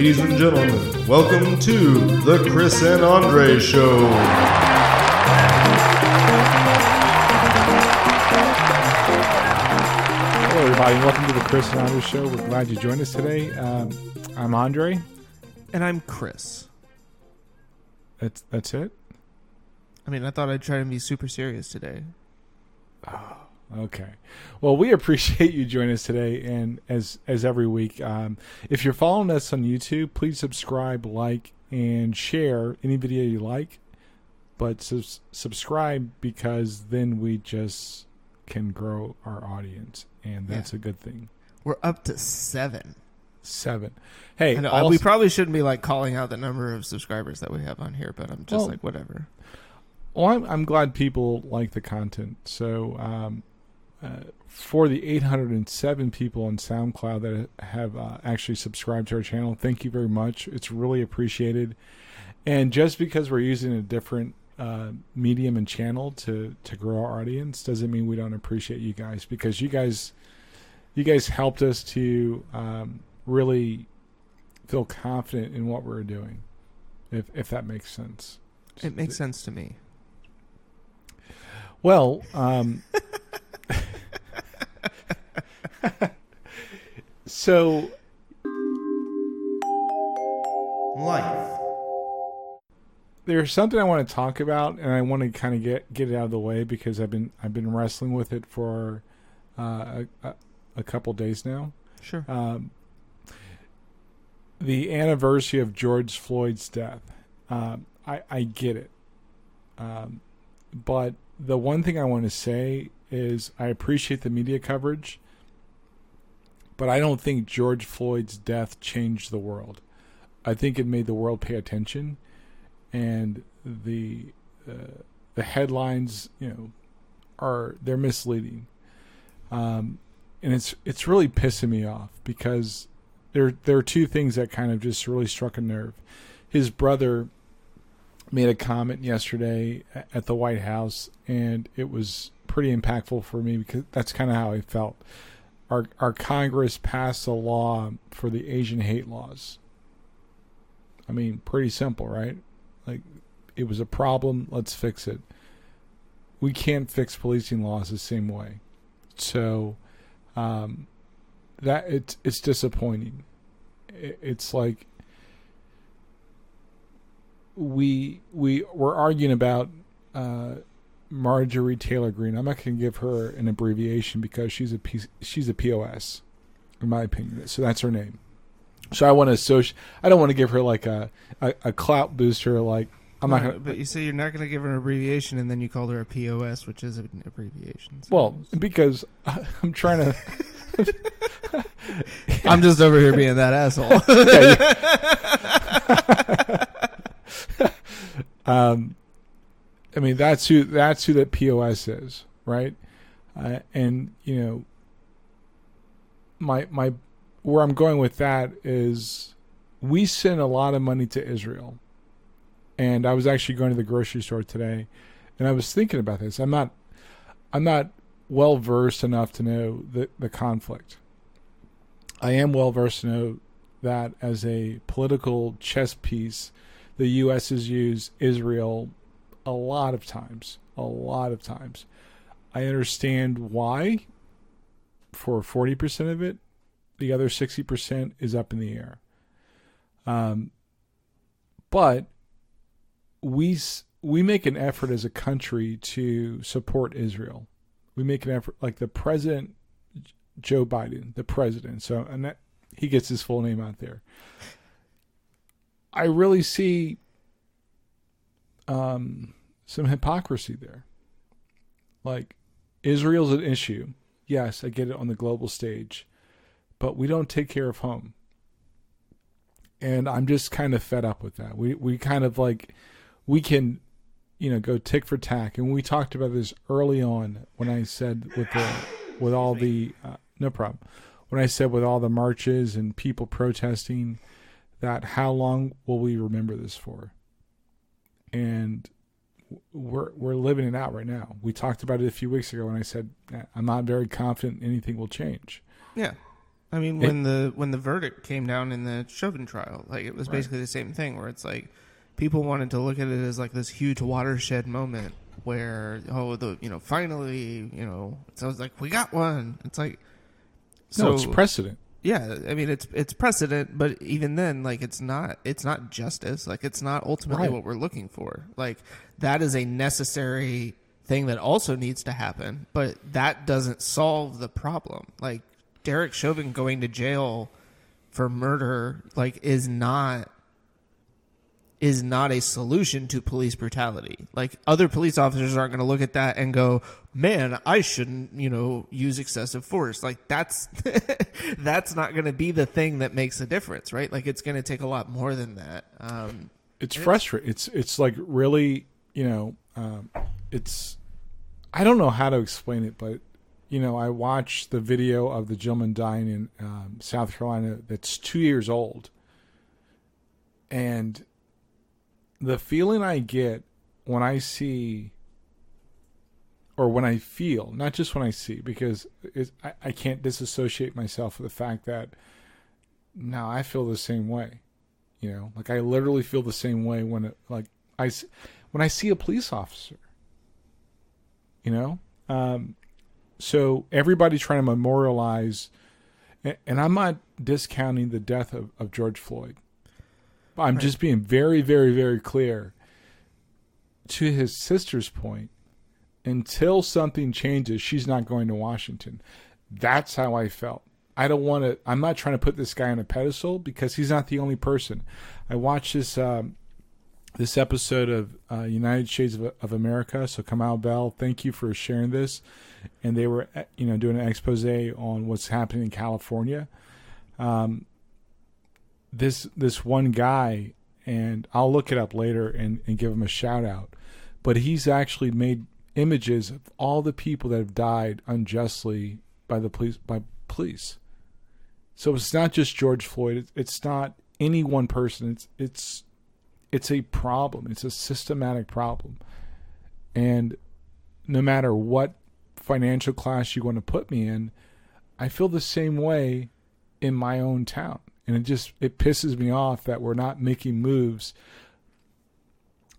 Ladies and gentlemen, welcome to the Chris and Andre Show. Hello, everybody, and welcome to the Chris and Andre Show. We're glad you joined us today. Um, I'm Andre. And I'm Chris. That's that's it. I mean, I thought I'd try to be super serious today. Okay. Well, we appreciate you joining us today, and as as every week, um, if you're following us on YouTube, please subscribe, like, and share any video you like. But subscribe because then we just can grow our audience, and that's a good thing. We're up to seven. Seven. Hey, know, also- we probably shouldn't be like calling out the number of subscribers that we have on here, but I'm just Well, like, whatever. Well, I'm, I'm glad people like the content. So, um, uh, for the 807 people on SoundCloud that have uh, actually subscribed to our channel, thank you very much. It's really appreciated. And just because we're using a different uh, medium and channel to to grow our audience doesn't mean we don't appreciate you guys because you guys you guys helped us to um, really feel confident in what we're doing. If if that makes sense. It makes sense to me. Well, um, so Life. there's something I want to talk about, and I want to kind of get get it out of the way because I've been I've been wrestling with it for uh, a, a, a couple days now. Sure. Um, the anniversary of George Floyd's death. Um, I I get it, um, but the one thing I want to say is I appreciate the media coverage, but I don't think George Floyd's death changed the world. I think it made the world pay attention, and the uh, the headlines, you know, are they're misleading, um, and it's it's really pissing me off because there there are two things that kind of just really struck a nerve. His brother made a comment yesterday at the White House, and it was pretty impactful for me because that's kind of how I felt. Our our Congress passed a law for the Asian hate laws. I mean, pretty simple, right? Like, it was a problem. Let's fix it. We can't fix policing laws the same way. So, um, that it's it's disappointing. It's like we we we're arguing about uh, Marjorie Taylor Greene. I'm not going to give her an abbreviation because she's a P, she's a POS, in my opinion. So that's her name. So I want to associate. I don't want to give her like a, a a clout booster. Like I'm not No, going. but you say you're not going to give her an abbreviation, and then you called her a POS, which is an abbreviation. so- Well, because I'm trying to. I'm just over here being that asshole. um, I mean that's who that's who that POS is, right? Uh, and you know, my my where I'm going with that is we send a lot of money to Israel, and I was actually going to the grocery store today, and I was thinking about this. I'm not I'm not well versed enough to know the the conflict. I am well versed to know that as a political chess piece, the U.S. has used Israel a lot of times. A lot of times. I understand why for 40% of it. The other 60% is up in the air. Um, but we we make an effort as a country to support Israel. We make an effort, like the president, Joe Biden, the president. So, and that he gets his full name out there. I really see um, some hypocrisy there. Like, Israel's an issue. Yes, I get it on the global stage, but we don't take care of home. And I'm just kind of fed up with that. We we kind of like we can, you know, go tick for tack. And we talked about this early on when I said with the with all the uh, no problem when I said with all the marches and people protesting that how long will we remember this for? And we're we're living it out right now. We talked about it a few weeks ago when I said "Eh, I'm not very confident anything will change. yeah. I mean, It- when the when the verdict came down in the Chauvin trial, like it was Right. basically the same thing, where it's like people wanted to look at it as like this huge watershed moment where oh the you know finally you know so it's like we got one. It's like so no, it's precedent. Yeah, I mean it's it's precedent, but even then, like it's not it's not justice. Like it's not ultimately Right. what we're looking for. Like that is a necessary thing that also needs to happen, but that doesn't solve the problem. Like Derek Chauvin going to jail for murder, like is not is not a solution to police brutality. Like other police officers aren't going to look at that and go, "Man, I shouldn't, you know, use excessive force." Like that's that's not going to be the thing that makes a difference, right? Like it's going to take a lot more than that. Um, It's frustrating. It's it's like really, you know, um, it's. I don't know how to explain it, but you know, I watched the video of the gentleman dying in um, South Carolina. That's two years old, and the feeling I get when I see, or when I feel, not just when I see, because I, I can't disassociate myself with the fact that now I feel the same way. You know, like I literally feel the same way when it, like I when I see a police officer. You know, um, so everybody's trying to memorialize, and, and I'm not discounting the death of, of George Floyd. I'm Right. just being very, very, very clear. To his sister's point, until something changes, she's not going to Washington. That's how I felt. I don't want to. I'm not trying to put this guy on a pedestal because he's not the only person. I watched this um, this episode of uh, United Shades of, of America. So Kamau Bell, thank you for sharing this. And they were, uh, you know, doing an expose on what's happening in California. Um, this this one guy, and I'll look it up later and, and give him a shout out. But he's actually made images of all the people that have died unjustly by the police by police. So it's not just George Floyd. It's, not any one person. It's it's it's a problem. It's a systematic problem, and no matter what financial class you want to put me in, I feel the same way in my own town, and it just it pisses me off that we're not making moves.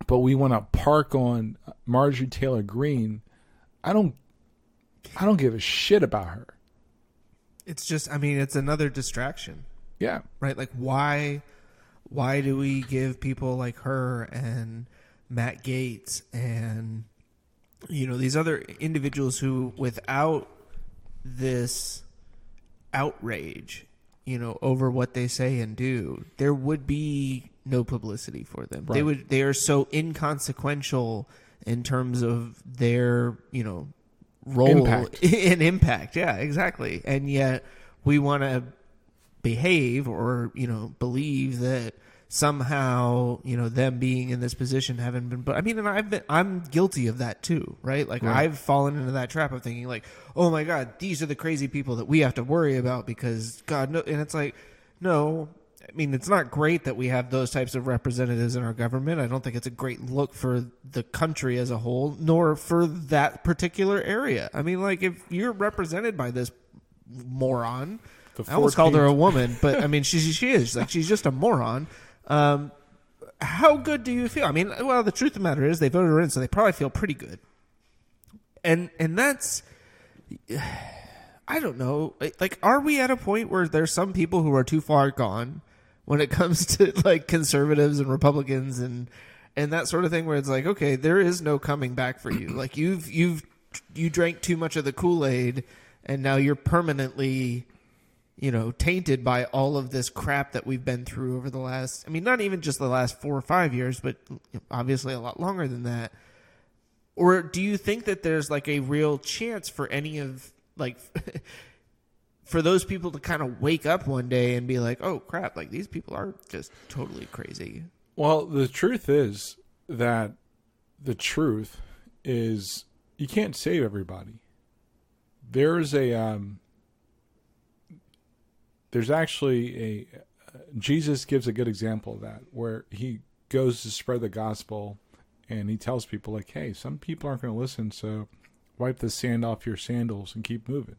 But we want to park on Marjorie Taylor Greene. I don't. I don't give a shit about her. it's just, I mean, it's another distraction. Yeah. right? Like why why do we give people like her and Matt Gaetz and you know these other individuals who without this outrage, you know, over what they say and do, there would be no publicity for them. They would they are so inconsequential in terms of their, you know, role Impact. and impact. Yeah, exactly. And yet we want to behave or you know believe that somehow you know them being in this position haven't been but i mean and i've been i'm guilty of that too right? Like Right. i've fallen into that trap of thinking like oh my god these are the crazy people that we have to worry about because god no and it's like no i mean it's not great that we have those types of representatives in our government. I don't think it's a great look for the country as a whole nor for that particular area. I mean like if you're represented by this moron I almost called her a woman, but I mean, she she is. Like she's just a moron. Um, how good do you feel? I mean, well, the truth of the matter is they voted her in, so they probably feel pretty good. And and that's, I don't know. Like, are we at a point where there's some people who are too far gone when it comes to like conservatives and Republicans and and that sort of thing, where it's like, okay, there is no coming back for you. Like you've you've you drank too much of the Kool Aid, and now you're permanently you know, tainted by all of this crap that we've been through over the last, I mean, not even just the last four or five years, but obviously a lot longer than that. Or do you think that there's like a real chance for any of, like, for those people to kind of wake up one day and be like, oh crap, like these people are just totally crazy? Well, the truth is that the truth is you can't save everybody. There's a um, there's actually a uh, Jesus gives a good example of that where he goes to spread the gospel and he tells people like, "Hey, some people aren't going to listen, so wipe the sand off your sandals and keep moving."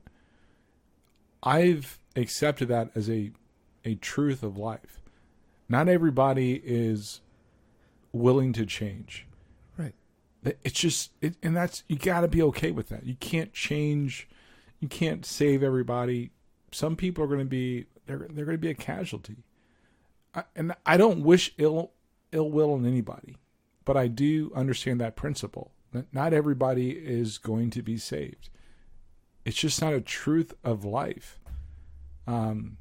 I've accepted that as a a truth of life. Not everybody is willing to change. Right. It's just, it, and that's you got to be okay with that. You can't change, you can't save everybody. Some people are going to be they're they're going to be a casualty, I, and I don't wish ill ill will on anybody, but I do understand that principle not everybody is going to be saved. It's just not a truth of life. Um,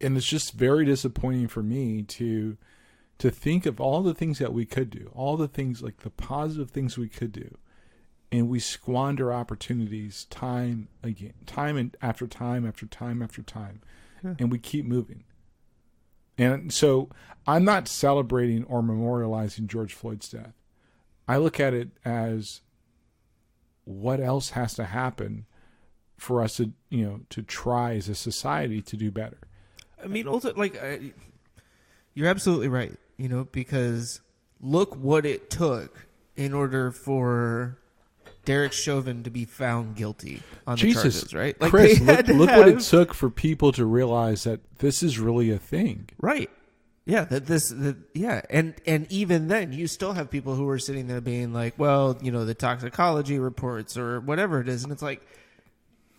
and it's just very disappointing for me to to think of all the things that we could do, all the things like the positive things we could do, and we squander opportunities time again, time and after time after time after time, Yeah. and we keep moving. And so I'm not celebrating or memorializing George Floyd's death. I look at it as what else has to happen for us to, you know, to try as a society to do better. I mean, also, like, I, you're absolutely right. You know, because look what it took in order for Derek Chauvin to be found guilty on the charges, right? Like, Chris, look, had to what it took for people to realize that this is really a thing. Right. Yeah, that this that yeah, and and even then you still have people who are sitting there being like, well, you know, the toxicology reports or whatever it is and it's like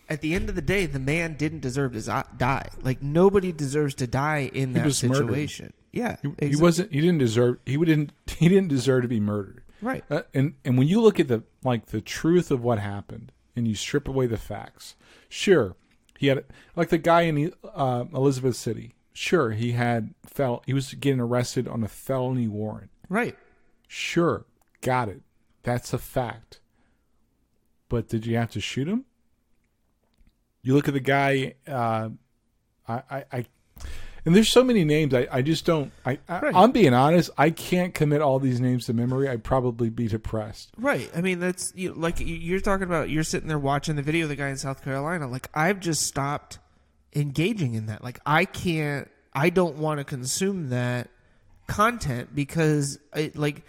at the end of the day, the man didn't deserve to die. Like nobody deserves to die in that was murdered. situation. Yeah, He, he wasn't. He didn't deserve. He didn't. He didn't deserve to be murdered. Right. Uh, and and when you look at the like the truth of what happened, and you strip away the facts, sure, he had like the guy in uh, Elizabeth City. Sure, he had fel. He was getting arrested on a felony warrant. Right. Sure, got it. That's a fact. But did you have to shoot him? You look at the guy. Uh, I, I, I, and there's so many names. I, I just don't. I, I Right. I'm being honest. I can't commit all these names to memory. I'd probably be depressed. Right. I mean, that's you like you- you're talking about. You're sitting there watching the video of the guy in South Carolina. Like I've just stopped engaging in that. Like I can't. I don't want to consume that content because it like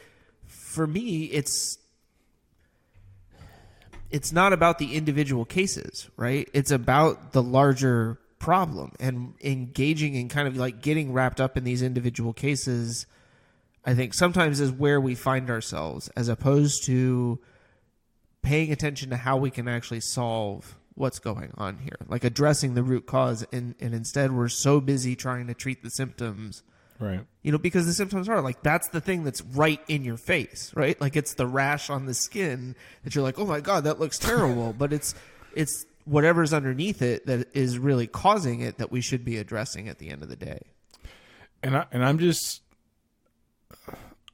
for me it's it's not about the individual cases, right? It's about the larger problem and engaging and kind of like getting wrapped up in these individual cases. I think sometimes is where we find ourselves as opposed to paying attention to how we can actually solve what's going on here, like addressing the root cause. And, and instead, we're so busy trying to treat the symptoms Right. you know, because the symptoms are like that's the thing that's right in your face, right? Like it's the rash on the skin that you're like, oh my god, that looks terrible, but it's it's whatever's underneath it that is really causing it that we should be addressing at the end of the day. And I and I'm just.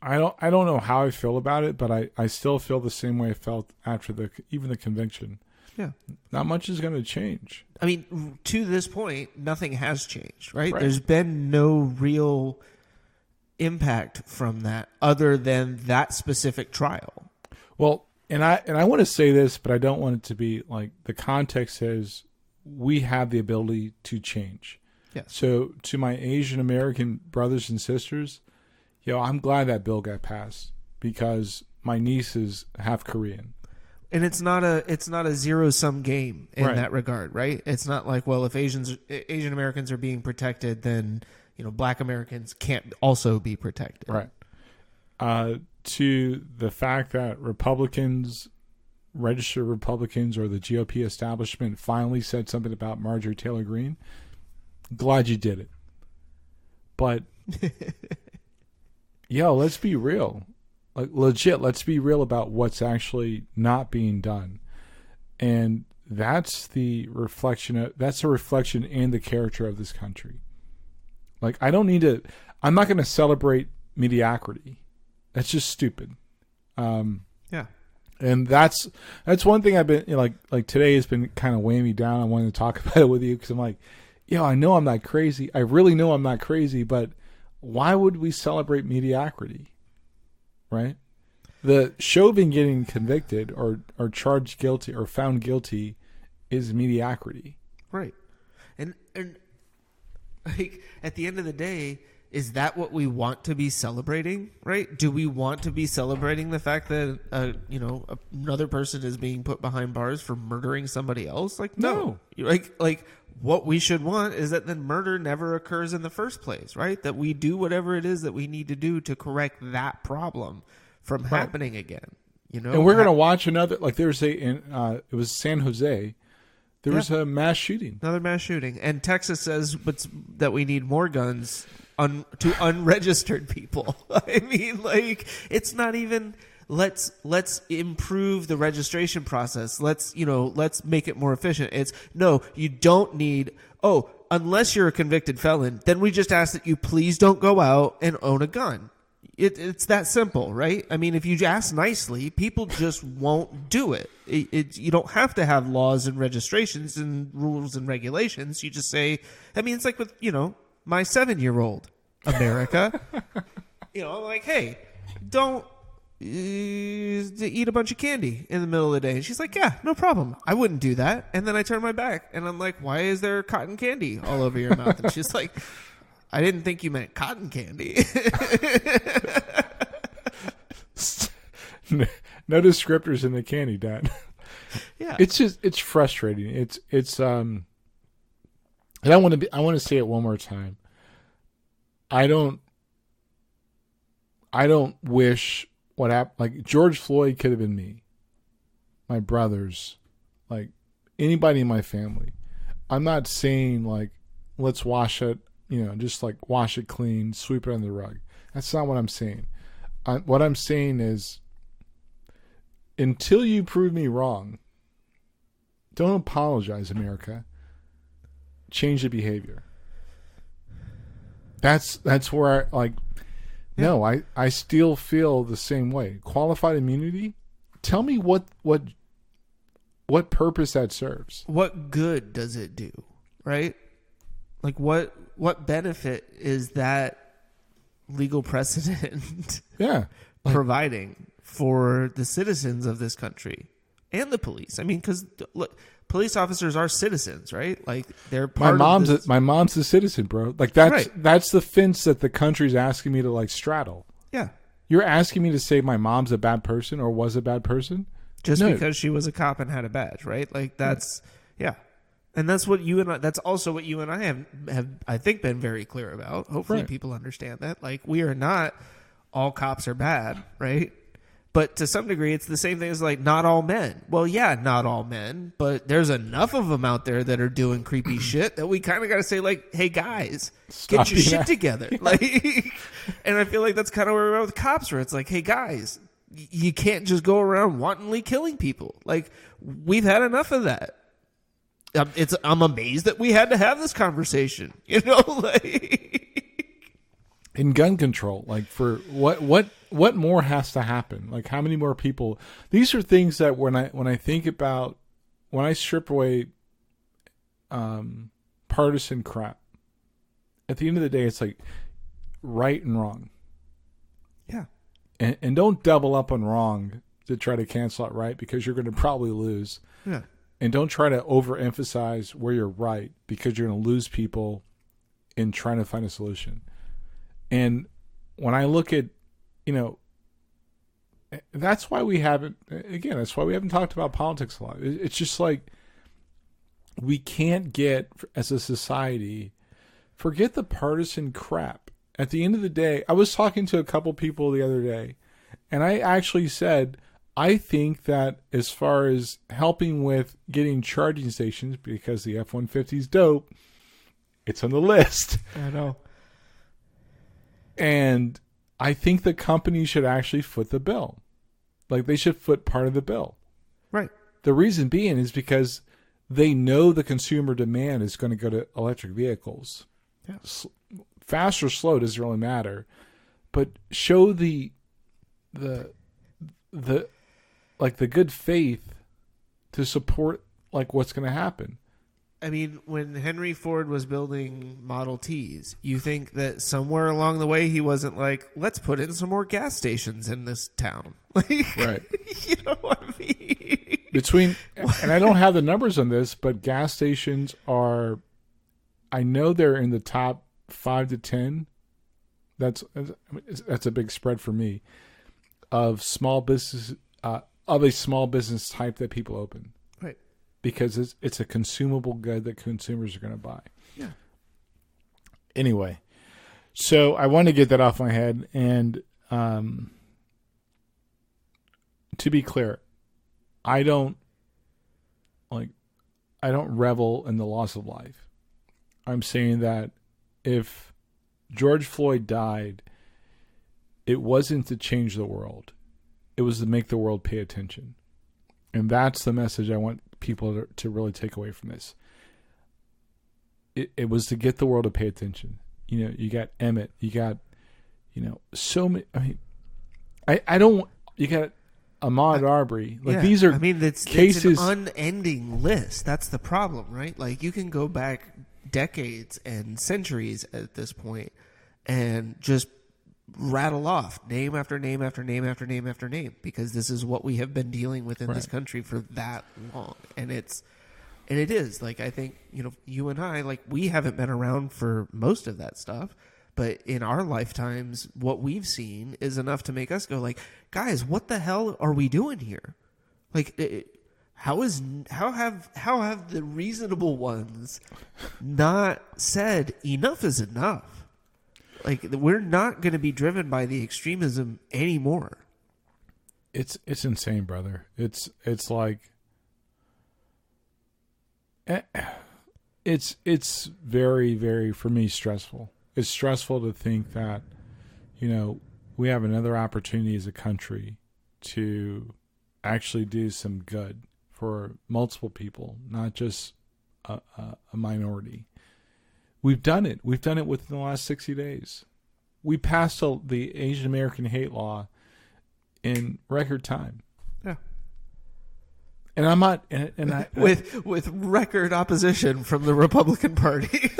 I don't. I don't know how I feel about it, but I, I still feel the same way I felt after the even the conviction. Yeah. Not much is going to change. I mean, to this point, nothing has changed, right? Right. There's been no real impact from that other than that specific trial. Well, and I and I want to say this, but I don't want it to be like the context says we have the ability to change. Yes. So to my Asian American brothers and sisters, yo, I'm glad that bill got passed because my niece is half Korean. and it's not a it's not a zero sum game in Right. that regard, right? It's not like well, if Asians Asian Americans are being protected, then you know Black Americans can't also be protected. Right. Uh, to the fact that Republicans, registered Republicans, or the GOP establishment finally said something about Marjorie Taylor Greene. Glad you did it. But, yo, let's be real. Like, legit, let's be real about what's actually not being done. And that's the reflection of, that's a reflection in the character of this country. Like, I don't need to, I'm not going to celebrate mediocrity. That's just stupid. Um, Yeah. and that's that's one thing I've been you know, like like today has been kind of weighing me down. I wanted to talk about it with you because I'm like, yo, I know I'm not crazy. I really know I'm not crazy, but why would we celebrate mediocrity? Right? The Chauvin getting convicted or or charged guilty or found guilty is mediocrity. Right. And and like at the end of the day, is that what we want to be celebrating? Right? Do we want to be celebrating the fact that uh, you know another person is being put behind bars for murdering somebody else? Like no, No. like like what we should want is that then murder never occurs in the first place, right? That we do whatever it is that we need to do to correct that problem from happening again. You know, And we're gonna watch another. Like there's a in uh, it was San Jose. There was a mass shooting. Another mass shooting, and Texas says but that we need more guns un, to unregistered people. I mean, like it's not even let's let's improve the registration process. Let's you know let's make it more efficient. It's no, you don't need. Oh, unless you're a convicted felon, then we just ask that you please don't go out and own a gun. It, it's that simple, right? I mean, if you ask nicely, people just won't do it. It, it. You don't have to have laws and registrations and rules and regulations. You just say, I mean, it's like with, you know, my seven year old America. you know, like, hey, don't uh, eat a bunch of candy in the middle of the day. And she's like, yeah, no problem. I wouldn't do that. And then I turn my back and I'm like, why is there cotton candy all over your mouth? And she's like, I didn't think you meant cotton candy. no descriptors in the candy, Dad. yeah. It's just it's frustrating. It's it's um and I want to be I want to say it one more time. I don't I don't wish what happened like George Floyd could have been me. My brothers, like anybody in my family. I'm not saying like let's wash it, you know, just like wash it clean, sweep it under the rug. That's not what I'm saying. I, what I'm saying is until you prove me wrong, don't apologize, America. Change the behavior. That's that's where I like no, I, I still feel the same way. Qualified immunity? Tell me what what what purpose that serves. what good does it do right like what what benefit is that legal precedent Yeah. providing for the citizens of this country and the police i mean because look police officers are citizens right like they're My part of mom's a, my mom's a citizen, bro. Like that's Right. that's the fence that the country's asking me to like straddle. yeah You're asking me to say my mom's a bad person or was a bad person? just No. because she was a cop and had a badge, right? Like that's yeah. And that's what you and I that's also what you and I have have I think been very clear about. Hopefully Right. people understand that. Like we are not all cops are bad, right? But to some degree it's the same thing as like not all men. Well, yeah, not all men, but there's enough of them out there that are doing creepy shit that we kind of got to say like, "Hey guys, Stop get your shit a- together." Like and I feel like that's kind of where we're at with cops where it's like, "Hey guys, y- you can't just go around wantonly killing people. Like we've had enough of that. Um, it's I'm amazed that we had to have this conversation. You know, like in gun control like for what what what more has to happen? Like how many more people? These are things that when i when i think about when i strip away um partisan crap at the end of the day it's like right and wrong. Yeah, and, and don't double up on wrong to try to cancel out right because you're going to probably lose. Yeah, and don't try to overemphasize where you're right because you're going to lose people in trying to find a solution. And when I look at, you know, eh, that's why we haven't, eh, again, that's why we haven't talked about politics a lot. It's just like we can't get, as a society, forget the partisan crap. At the end of the day, I was talking to a couple people the other day, and I actually said, I think that as far as helping with getting charging stations, because the F 150 is dope, it's on the list. I know. And I think the company should actually foot the bill. Like they should foot part of the bill. Right. The reason being is because they know the consumer demand is going to go to electric vehicles. Yeah. Fast or slow doesn't really matter, but show the the the like the good faith to support like what's going to happen. I mean, when Henry Ford was building Model Ts, you think that somewhere along the way he wasn't like, let's put in some more gas stations in this town. Like, Right. you know what I mean? between and I don't have the numbers on this, but gas stations are I know they're in the top 5 to 10 That's that's a big spread for me of small business uh, of a small business type that people open. Because it's it's a consumable good that consumers are going to buy. Yeah. Anyway, so I want to get that off my head and um to be clear, I don't like I don't revel in the loss of life. I'm saying that if George Floyd died, it wasn't to change the world. It was to make the world pay attention. And that's the message I want people to, to really take away from this. It, it was to get the world to pay attention. You know, you got Emmett, you got, you know, so many. I mean, I, I don't, you got Ahmaud Arbery. Like Yeah, these are I mean, it's, cases. it's an unending list. That's the problem, right? Like you can go back decades and centuries at this point and just rattle off name after name after name after name after name because this is what we have been dealing with in this country for that long. And it's and it is like i think you know you and i like we haven't been around for most of that stuff but in our lifetimes what we've seen is enough to make us go like guys what the hell are we doing here? Like it, how is how have how have the reasonable ones not said enough is enough like we're not going to be driven by the extremism anymore it's it's insane, brother. It's it's like eh, it's it's very very for me stressful. It's stressful to think that you know we have another opportunity as a country to actually do some good for multiple people, not just a, a, a minority. We've done it. We've done it within the last sixty days. We passed a, the Asian American hate law in record time. Yeah. And I'm not, and, and I, with with record opposition from the Republican Party.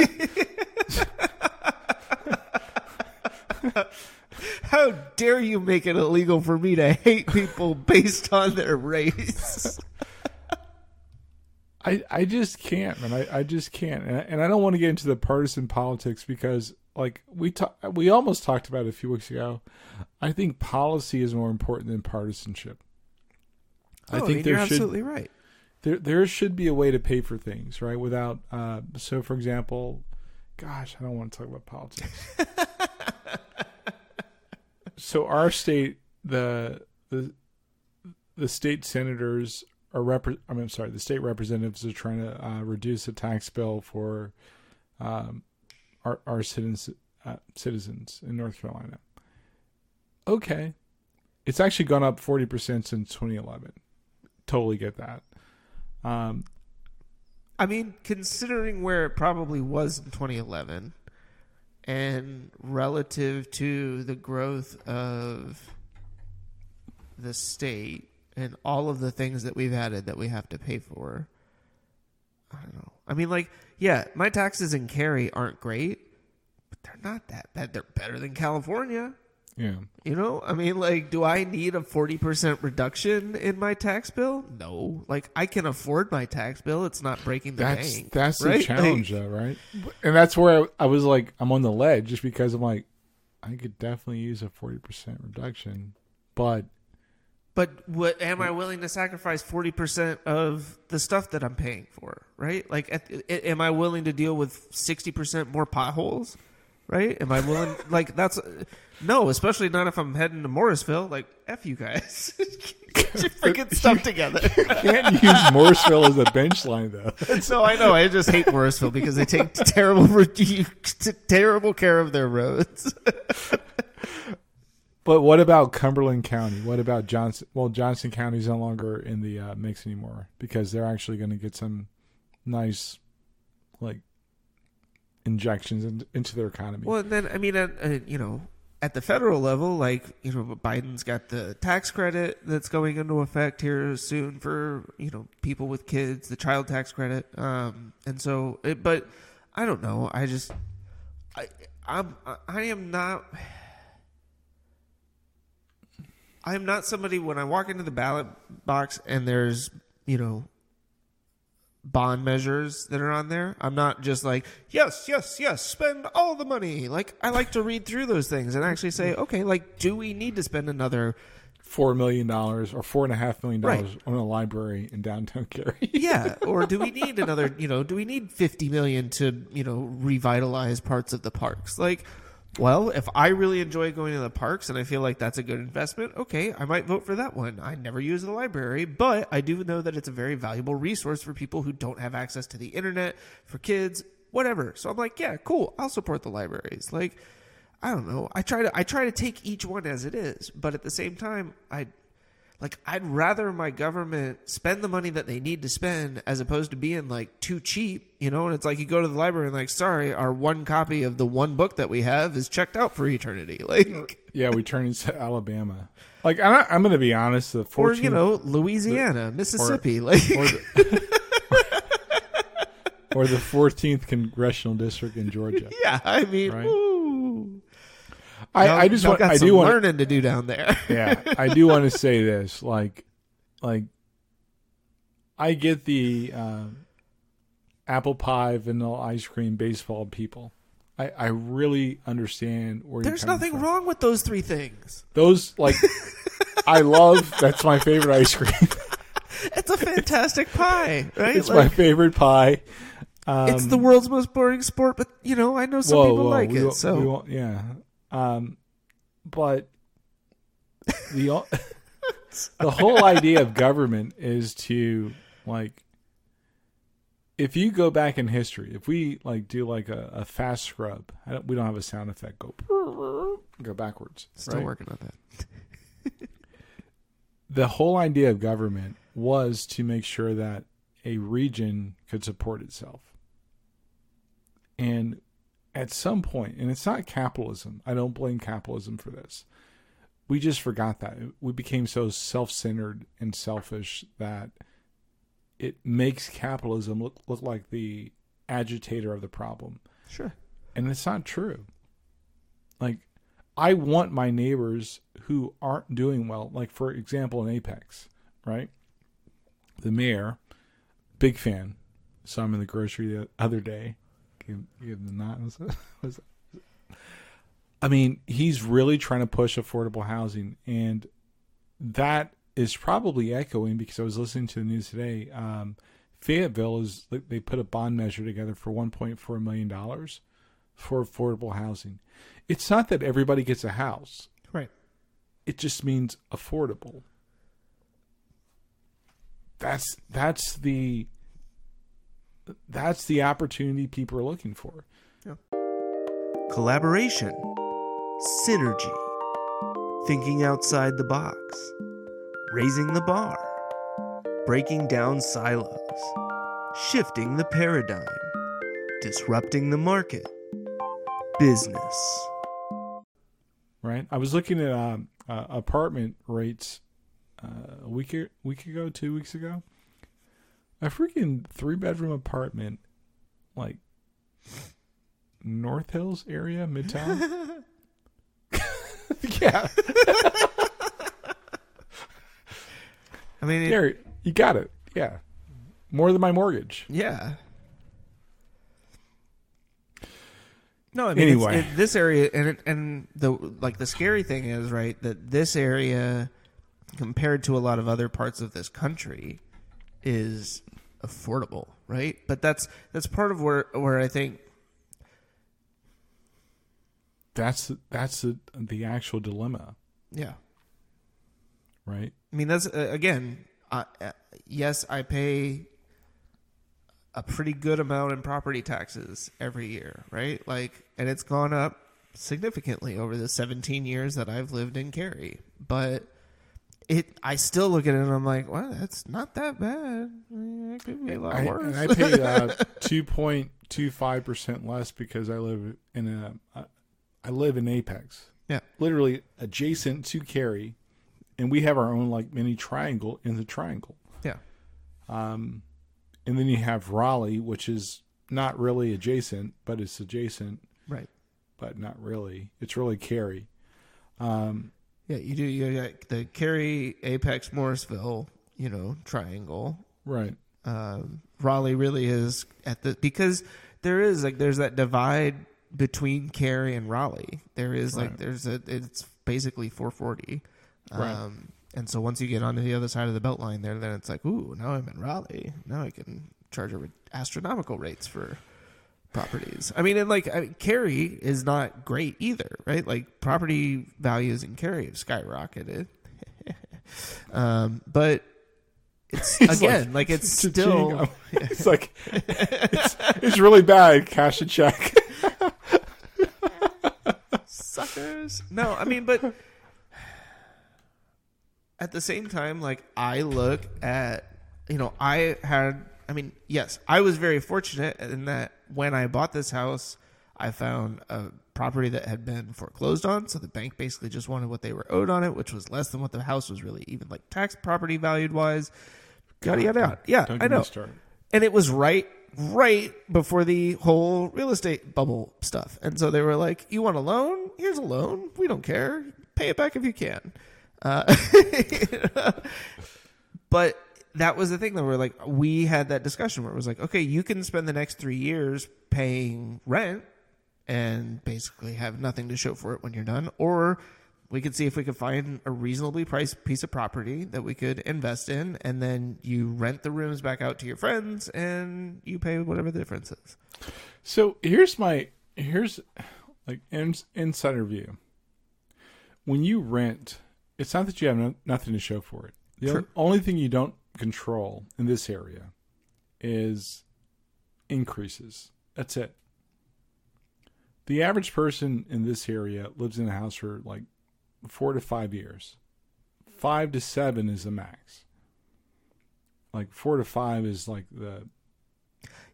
How dare you make it illegal for me to hate people based on their race? I, I just can't, man. I, I just can't, and I, and I don't want to get into the partisan politics because, like we talk, we almost talked about it a few weeks ago. I think policy is more important than partisanship. I Oh, think mean, there you're should absolutely right. there there should be a way to pay for things, right? Without, uh, so for example, gosh, I don't want to talk about politics. so our state, the the the state senators rep. I mean, I'm sorry, the state representatives are trying to uh, reduce the tax bill for um, our our citizens uh, citizens in North Carolina. Okay, it's actually gone up forty percent since 2011. Totally get that. Um, I mean, considering where it probably was in 2011 and relative to the growth of the state and all of the things that we've added that we have to pay for, I don't know. I mean, like, yeah, my taxes in Cary aren't great, but they're not that bad. They're better than California. yeah. You know, I mean, like, do I need a 40% reduction in my tax bill? No. Like, I can afford my tax bill. It's not breaking the That's bank. that's the right? challenge, Like, though, right? And that's where I, I was like, I'm on the ledge just because I'm like, I could definitely use a forty percent reduction, but but what am I willing to sacrifice 40% of the stuff that I'm paying for, right? Like, at, am I willing to deal with 60% more potholes, right? Am I willing, like, that's, no, especially not if I'm heading to Morrisville. Like, F you guys. Get your freaking stuff together. can't use Morrisville as a bench line though. No, I know. I just hate Morrisville because they take terrible, terrible care of their roads. But what about Cumberland County? What about Johnston? Well, Johnston County is no longer in the uh, mix anymore because they're actually going to get some nice, like, injections in, into their economy. Well, and then I mean, uh, uh, you know, at the federal level, like you know, Biden's got the tax credit that's going into effect here soon for you know people with kids, the child tax credit, um, and so. It, but I don't know. I just, I, I'm, I am not. I am not somebody when I walk into the ballot box and there's you know bond measures that are on there. I'm not just like, yes, yes, yes, spend all the money. Like I like to read through those things and actually say, okay, like do we need to spend another Four million dollars or four and a half million Right. dollars on a library in downtown Cary. yeah, or do we need another, you know, do we need 50 million to, you know, revitalize parts of the parks? Like well, if I really enjoy going to the parks and I feel like that's a good investment, okay, I might vote for that one. I never use the library, but I do know that it's a very valuable resource for people who don't have access to the internet, for kids, whatever. So I'm like, yeah, cool. I'll support the libraries. Like, I don't know. I try to I try to take each one as it is, but at the same time, I like I'd rather my government spend the money that they need to spend as opposed to being like too cheap, you know. And it's like you go to the library and like, sorry, our one copy of the one book that we have is checked out for eternity, like uh, yeah, we turn into Alabama. Like I'm, not, I'm going to be honest. The 14th, or you know Louisiana, Mississippi, like or the, or the 14th congressional district in Georgia. yeah. I mean, Right. I, I just want. got I some do want. learning to do down there. yeah, I do want to say this. Like, like, I get the uh, apple pie, vanilla ice cream, baseball people. I, I really understand where There's you're coming nothing from. wrong with those three things. Those like, I love. That's my favorite ice cream. It's a fantastic pie, right? it's Like, my favorite pie. Um, it's the world's most boring sport, but you know, I know some whoa, people whoa, like we it. won't- so we won't- yeah, um, but the the whole idea of government is to like if you go back in history, if we like do like a, a fast scrub, I don't, we don't have a sound effect. Go go backwards. still right? working on that. The whole idea of government was to make sure that a region could support itself. And at some point, and it's not capitalism, I don't blame capitalism for this. We just forgot that. We became so self centered and selfish that it makes capitalism look, look like the agitator of the problem. Sure. And it's not true. Like, I want my neighbors who aren't doing well, like, for example, in Apex, right? The mayor, big fan. Saw him in the grocery the other day. Give, give him the nod. Was was I mean, he's really trying to push affordable housing. And that is probably echoing because I was listening to the news today. Um, Fayetteville is, they put a bond measure together for $1.4 million for affordable housing. It's not that everybody gets a house. Right. It just means affordable. That's that's the that's the opportunity people are looking for. Yeah. Collaboration. Synergy. Thinking outside the box. Raising the bar. Breaking down silos. Shifting the paradigm. Disrupting the market. Business. Right? I was looking at um, uh, apartment rates uh, a week a- week ago, two weeks ago. A freaking three bedroom apartment, like North Hills area, Midtown. yeah, I mean, it- there you got it. Yeah, more than my mortgage. Yeah. No, I mean Anyway. it- this area and it, and the like the scary thing is right that this area compared to a lot of other parts of this country is affordable, right? But that's that's part of where where I think That's that's the, the actual dilemma, yeah. right? I mean, that's uh, again. Uh, uh, yes, I pay a pretty good amount in property taxes every year, right? Like, and it's gone up significantly over the 17 years that I've lived in Cary. But it, I still look at it and I'm like, well, that's not that bad. I It could be a lot I, worse. and I pay uh, two point two five percent less because I live in a uh, live in Apex, yeah, literally adjacent to Cary, and we have our own like mini triangle in the triangle. yeah, Um, and then you have Raleigh, which is not really adjacent, but it's adjacent, right. but not really. It's really Cary. Um, Yeah, you do. You got the Cary, Apex, Morrisville, you know, triangle. right. Um, Raleigh really is at the because there is like there's that divide between Cary and Raleigh. There is like there's a it's basically 440. Right. Um, and so once you get onto the other side of the belt line there, then it's like, ooh, now I'm in Raleigh. Now I can charge astronomical rates for properties. I mean, and like I mean, Cary is not great either, right? Like property values in Cary have skyrocketed. um, but it's again like, it's still It's like it's, it's really bad. Cash a check. suckers. No, I mean, but at the same time, like I look at, you know, I had, I mean, yes, I was very fortunate in that when I bought this house, I found a property that had been foreclosed on. So the bank basically just wanted what they were owed on it, which was less than what the house was really even like tax property valued wise. Yada yada yada. Yeah, I know. and it was right right before the whole real estate bubble stuff and so they were like you want a loan here's a loan we don't care pay it back if you can uh, but that was the thing that we're like we had that discussion where it was like okay you can spend the next three years paying rent and basically have nothing to show for it when you're done or we could see if we could find a reasonably priced piece of property that we could invest in and then you rent the rooms back out to your friends and you pay whatever the difference is So here's my here's like ins, insider view. When you rent, it's not that you have no, nothing to show for it. The True. only thing you don't control in this area is increases. That's it. The average person in this area lives in a house for like four to five years. Five to seven is the max. Like four to five is like the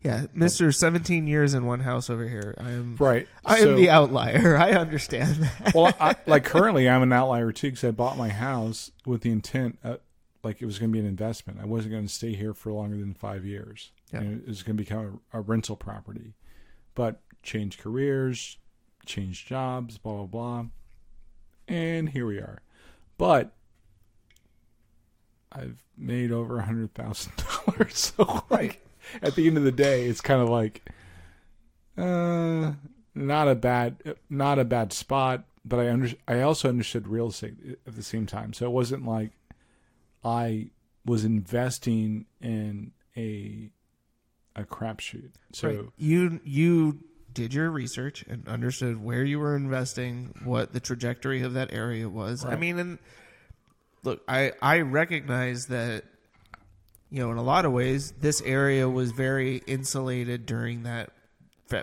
yeah mr 17 years in one house over here i am right. i am So- the outlier i understand that well, I, like currently, I'm an outlier too because I bought my house with the intent, uh, like it was going to be an investment. I wasn't going to stay here for longer than five years. Yeah. And it was going to become a, a rental property, but change careers, change jobs, blah blah blah, and here we are. But I've made over a hundred thousand dollars, so like at the end of the day, it's kind of like, uh, not a bad, not a bad spot. But I under, I also understood real estate at the same time, so it wasn't like I was investing in a a crapshoot. So Right. you you did your research and understood where you were investing, what the trajectory of that area was. I mean, and look, I I recognize that you know in a lot of ways this area was very insulated during that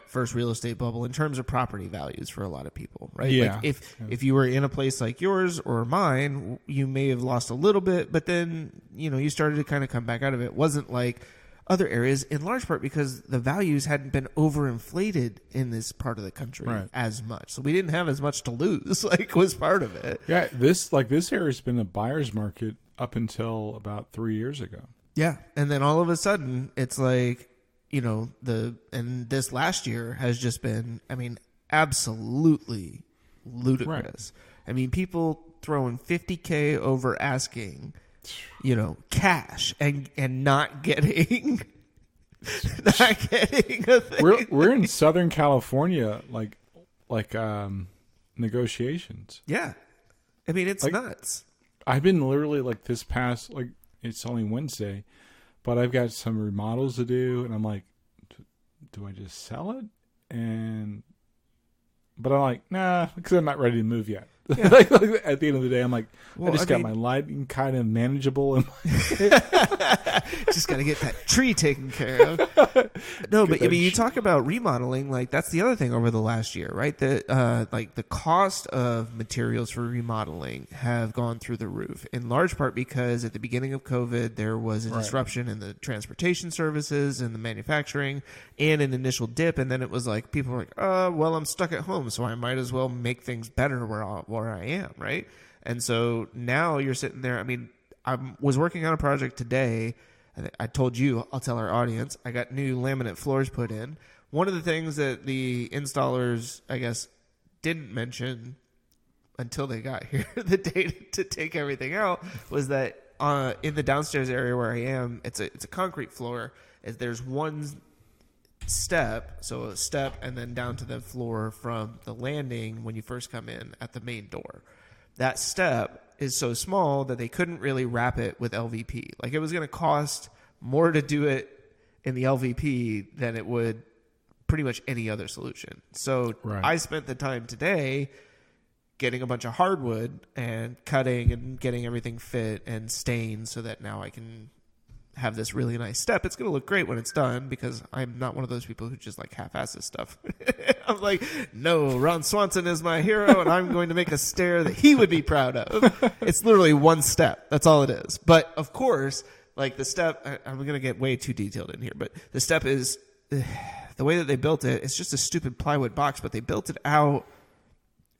first real estate bubble in terms of property values for a lot of people, right? Yeah. Like if if you were in a place like yours or mine, you may have lost a little bit, but then you know you started to kind of come back out of it. It wasn't like other areas in large part because the values hadn't been overinflated in this part of the country Right. as much. So we didn't have as much to lose, like was part of it. yeah, this like this area's been a buyer's market up until about three years ago. Yeah. And then all of a sudden it's like, you know, the and this last year has just been I mean, absolutely ludicrous. I mean, people throwing 50k over asking, you know, cash and and not getting not getting a thing. We're we're in Southern California, like like um negotiations. yeah. I mean, it's Like- nuts. I've been literally like this past like it's only Wednesday, but I've got some remodels to do, and I'm like, do I just sell it? And but I'm like, nah, because I'm not ready to move yet. like, like, at the end of the day, I'm like, Well, I just I got mean- my lighting kind of manageable, and just got to get that tree taken care of. No, but I mean, you talk about remodeling. Like that's the other thing over the last year, right? The uh, like the cost of materials for remodeling have gone through the roof. In large part because at the beginning of COVID, there was a Right. disruption in the transportation services and the manufacturing, and an initial dip, and then it was like people were like, "Uh, well, I'm stuck at home, so I might as well make things better where I, where I am," right? And so now you're sitting there. I mean, I was working on a project today. I told you, I'll tell our audience, I got new laminate floors put in. One of the things that the installers, I guess, didn't mention until they got here, the day to take everything out, was that uh, in the downstairs area where I am, it's a it's a concrete floor, there's one step, so a step and then down to the floor from the landing when you first come in at the main door. That step is so small that they couldn't really wrap it with LVP. Like it was going to cost more to do it in the LVP than it would pretty much any other solution. So Right. I spent the time today getting a bunch of hardwood and cutting and getting everything fit and stained so that now I can have this really nice step. It's going to look great when it's done because I'm not one of those people who just like half-asses stuff. I'm like, no, Ron Swanson is my hero, and I'm going to make a stair that he would be proud of. It's literally one step. That's all it is. But of course, like the step, I- I'm going to get way too detailed in here, but the step is the way that they built it. It's just a stupid plywood box, but they built it out.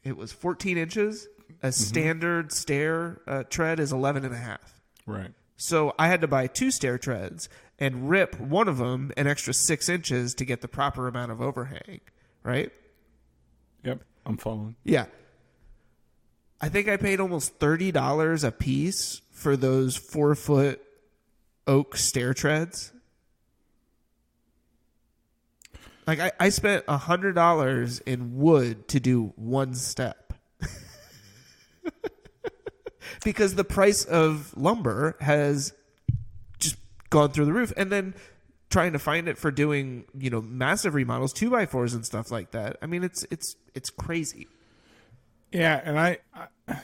It was 14 inches. A standard stair uh, tread is 11 and a half. Right. So I had to buy two stair treads and rip one of them an extra six inches to get the proper amount of overhang. Right? Yep. I'm following. Yeah. I think I paid almost thirty dollars a piece for those four foot oak stair treads. Like I, I spent a hundred dollars in wood to do one step. because the price of lumber has just gone through the roof. And then trying to find it for doing, you know, massive remodels, two by fours and stuff like that. I mean it's it's it's crazy. Yeah, and I, I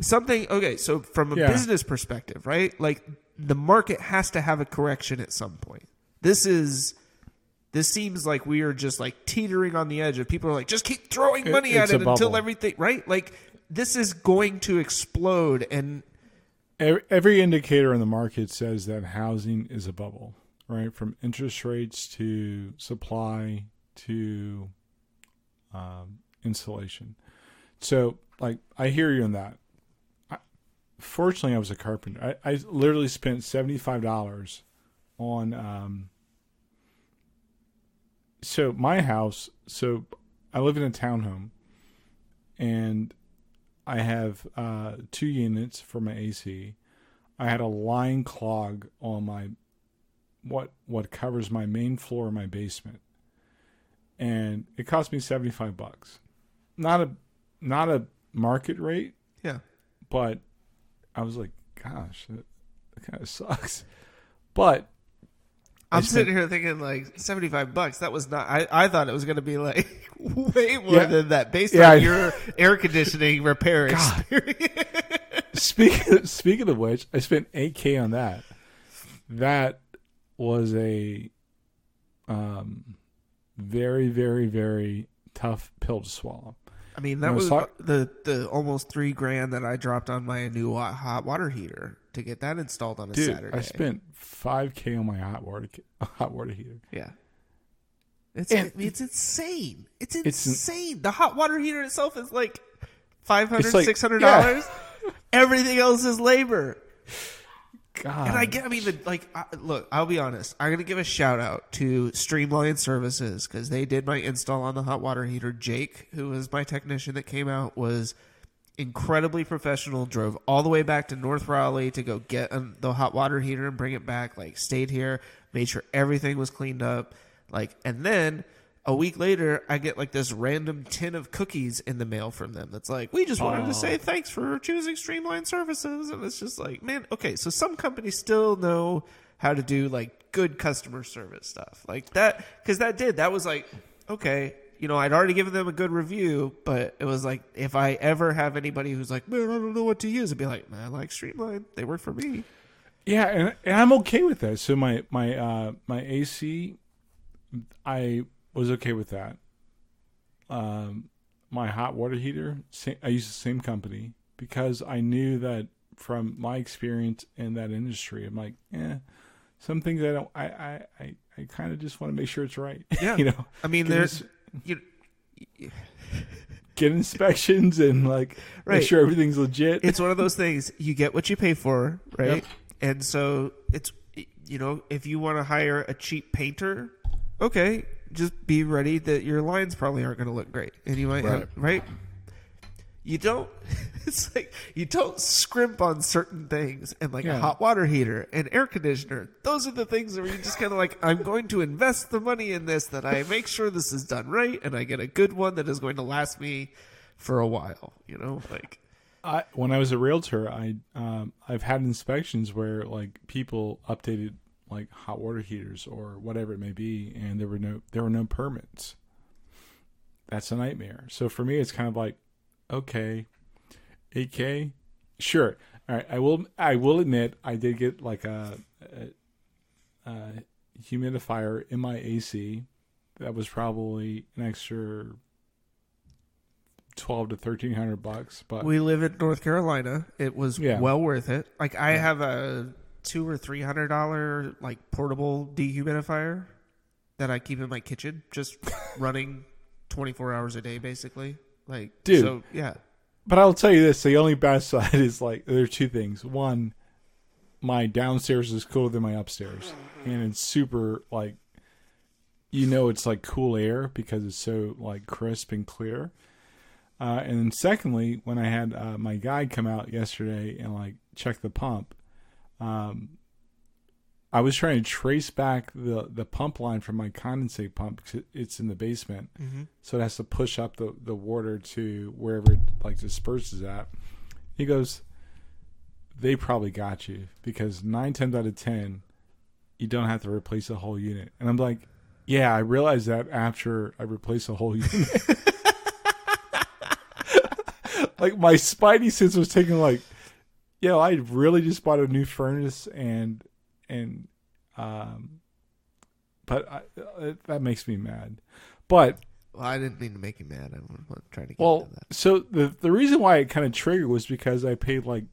Something okay, so from a Yeah. business perspective, right? Like the market has to have a correction at some point. This is this seems like we are just like teetering on the edge of people are like just keep throwing It- money at it's a it until everything right? Like this is going to explode and every, indicator in the market says that housing is a bubble, right? From interest rates to supply to um, insulation. So, like, I hear you on that. Fortunately, I was a carpenter. I, I literally spent seventy five dollars on. Um, so my house. So I live in a townhome, and I have uh, two units for my AC. I had a line clog on my what what covers my main floor my basement, and it cost me seventy five bucks. Not a not a market rate, yeah. but I was like, gosh, that, that kind of sucks. But I'm sitting here thinking like 75 bucks. That was not I, I thought it was going to be like way more Yeah. than that based Yeah, on your air conditioning repair God. experience. speaking speaking of which, I spent eight k on that. That was a um very very very tough pill to swallow. I mean, that No, was so- the the almost three grand that I dropped on my new hot water heater to get that installed on a Dude, Saturday. I spent five k on my hot water hot water heater. yeah. It's And- it's insane. It's It's- insane. the hot water heater itself is like 500 like- 600 dollars. Everything else is labor. God, And I get, I mean, the, like, I, look, I'll be honest. I'm going to give a shout out to Streamline Services because they did my install on the hot water heater. Jake, who was my technician that came out, was incredibly professional. Drove all the way back to North Raleigh to go get um, the hot water heater and bring it back. Like, stayed here, made sure everything was cleaned up. Like, and then a week later, I get like this random tin of cookies in the mail from them. That's like, we just wanted Oh. to say thanks for choosing Streamline Services. And it's just like, man, okay, so some companies still know how to do like good customer service stuff like that. Cause that did, that was like, okay, you know, I'd already given them a good review, but it was like, if I ever have anybody who's like, man, I don't know what to use, I'd be like, man, I like Streamline. They work for me. Yeah, and, and I'm okay with that. So my my uh my AC, I was okay with that. Um, my hot water heater, same, I use the same company because I knew that from my experience in that industry, I'm like, eh, some things I don't, I I I, I kind of just want to make sure it's right. Yeah. you know, I mean, there's, you, get inspections and like Right. make sure everything's legit. it's one of those things you get what you pay for, right? Yep. And so it's you know, if you want to hire a cheap painter, okay, just be ready that your lines probably aren't going to look great, and you might have Right. You don't it's like you don't scrimp on certain things and like a hot water heater and air conditioner those are the things where you just kind of like i'm going to invest the money in this that i make sure this is done right and i get a good one that is going to last me for a while you know like I, when I was a realtor, I um, I've had inspections where like people updated like hot water heaters or whatever it may be, and there were no there were no permits. That's a nightmare. So for me, it's kind of like, okay, eight k, sure. All right, I will I will admit I did get like a, a, a humidifier in my AC. That was probably an extra twelve to thirteen hundred bucks, but we live in north carolina it was Yeah. well worth it like i have a two or three hundred dollar like portable dehumidifier that i keep in my kitchen just running 24 hours a day basically like Dude. so yeah But I'll tell you this: the only bad side is like there are two things. One, my downstairs is cooler than my upstairs, and it's super like, you know, it's like cool air because it's so like crisp and clear. Uh, and then secondly, when I had uh, my guy come out yesterday and like check the pump, um, I was trying to trace back the the pump line from my condensate pump. 'cause It's in the basement, mm-hmm. so it has to push up the, the water to wherever it like disperses at. He goes, they probably got you because nine times out of ten, you don't have to replace the whole unit. And I'm like, yeah, I realized that after I replaced the whole unit. like my spidey sense was taking like, yo, I really just bought a new furnace and and um, but I, uh, that makes me mad. But well i didn't mean to make you mad i wasn't trying to get well, so the the reason why it kind of triggered was because I paid like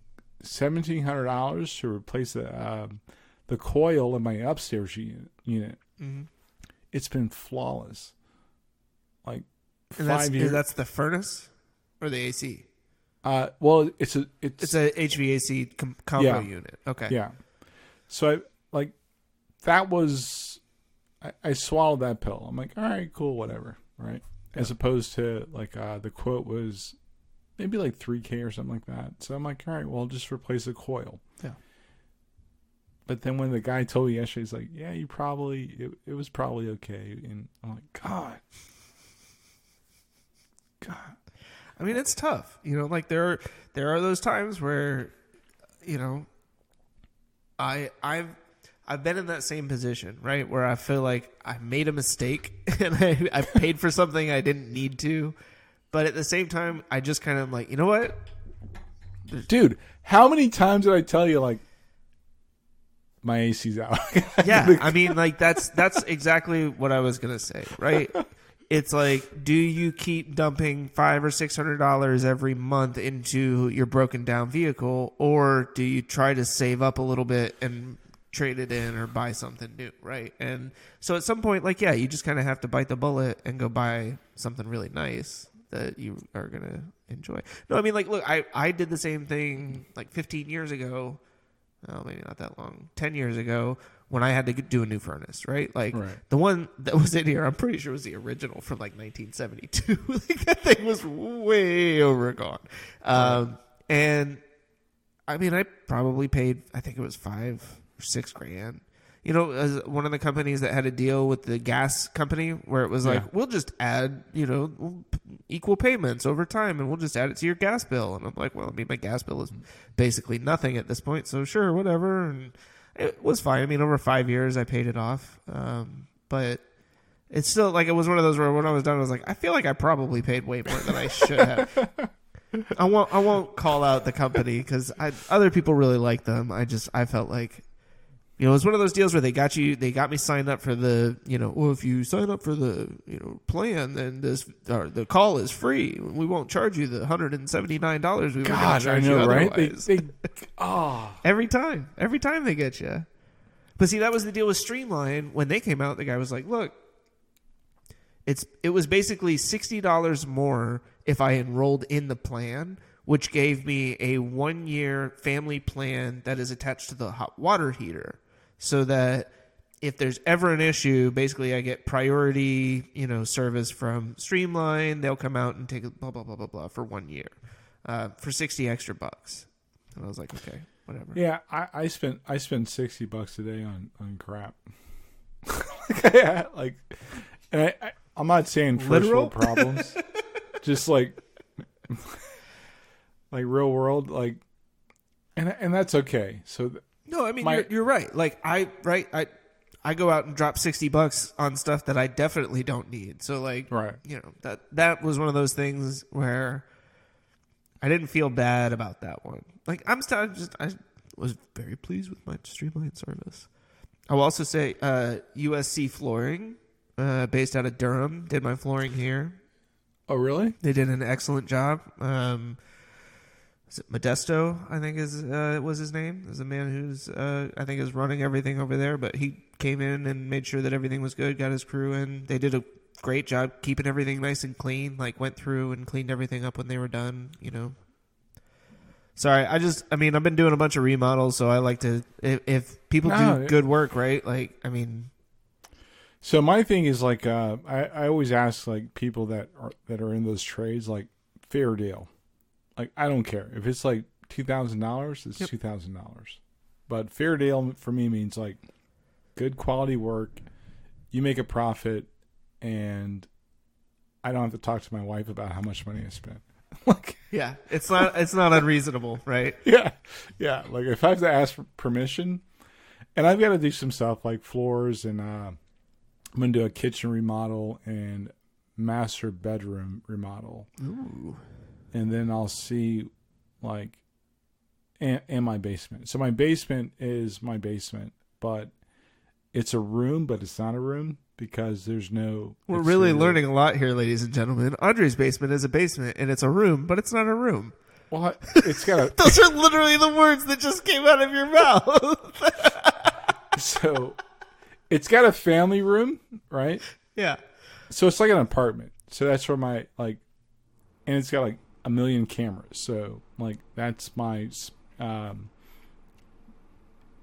seventeen hundred dollars to replace the um, the coil in my upstairs unit. unit. Mhm. It's been flawless. Like and that's, five years. that's the furnace or the ac uh, well, it's a it's, it's a hvac com- combo Yeah. unit okay yeah. So I like that was I, I swallowed that pill. I'm like, all right, cool, whatever, right? As opposed to like uh, the quote was maybe like three k or something like that. So I'm like, all right, well, I'll just replace the coil. Yeah. But then when the guy told me yesterday, he's like, yeah, you probably it, it was probably okay, and I'm like, God, God, I mean, it's tough. You know, like there are there are those times where, you know, I I've I've been in that same position, right? Where I feel like I made a mistake and I, I paid for something I didn't need to. But at the same time, I just kind of like, you know what? dude, how many times did I tell you like my AC's out? Yeah, I mean, like that's that's exactly what I was gonna say, right? It's like, do you keep dumping five or six hundred dollars every month into your broken down vehicle, or do you try to save up a little bit and trade it in or buy something new, right? And so at some point, like, yeah, you just kind of have to bite the bullet and go buy something really nice that you are gonna enjoy. No, I mean, like, look, I I did the same thing like fifteen years ago oh, maybe not that long, 10 years ago when I had to do a new furnace, right? Like Right. the one that was in here, I'm pretty sure was the original from like 1972. like that thing was way overgone. Um, and I mean, I probably paid, I think it was five or six grand. You know, as one of the companies that had a deal with the gas company where it was like, Yeah. we'll just add, you know, equal payments over time and we'll just add it to your gas bill. And I'm like, well, I mean, my gas bill is basically nothing at this point. So sure, whatever. And it was fine. I mean, over five years, I paid it off. Um, but it's still like, it was one of those where when I was done, I was like, I feel like I probably paid way more than I should have. I won't. I won't call out the company because other people really like them. I just I felt like, you know, it was one of those deals where they got you. They got me signed up for the, you know, well, if you sign up for the, you know, plan, then this or the call is free. We won't charge you the hundred and seventy nine dollars. We were going God, to I know, you right? They, they, oh, every time, every time they get you. But see, that was the deal with Streamline when they came out. The guy was like, "Look, it's it was basically sixty dollars more if I enrolled in the plan, which gave me a one year family plan that is attached to the hot water heater, so that if there's ever an issue, basically I get priority, you know, service from Streamline. They'll come out and take blah blah blah blah blah for one year. uh, for sixty extra bucks. And I was like, okay, whatever. Yeah, I, I spent I spent sixty bucks a day on on crap. yeah, like, and I, I I'm not saying first Literal? world problems, just like like real world, like, and and that's okay. So th- No, I mean My- you're, you're right. Like I right I I go out and drop sixty bucks on stuff that I definitely don't need. So like right, you know that that was one of those things where I didn't feel bad about that one. Like I'm still just I was very pleased with my streamline service. I will also say uh, USC Flooring, uh, based out of Durham, did my flooring here. oh really? They did an excellent job. Um, is it Modesto? I think is uh, was his name. Is a man who's uh, I think is running everything over there. But he came in and made sure that everything was good. Got his crew in. They did a great job keeping everything nice and clean. Like went through and cleaned everything up when they were done. You know. Sorry, I just I mean I've been doing a bunch of remodels, so I like to if, if people No, do it- good work, right? Like I mean, So my thing is like uh, I I always ask like people that are that are in those trades like fair deal, like I don't care if it's like two thousand dollars, it's Yep. two thousand dollars, but fair deal for me means like good quality work, you make a profit, and I don't have to talk to my wife about how much money I spent. like yeah, it's not it's not unreasonable, right? yeah, yeah. Like if I have to ask for permission, and I've got to do some stuff like floors, and uh, I'm gonna do a kitchen remodel and master bedroom remodel, Ooh. And then I'll see like and, and my basement. So my basement is my basement, but it's a room, but it's not a room because there's no. We're really learning a lot here, ladies and gentlemen. Andre's basement is a basement, and it's a room, but it's not a room. Well, it's got a Those are literally the words that just came out of your mouth. so it's got a family room, right? yeah. so it's like an apartment. So that's where my like, and it's got like a million cameras. So like that's my um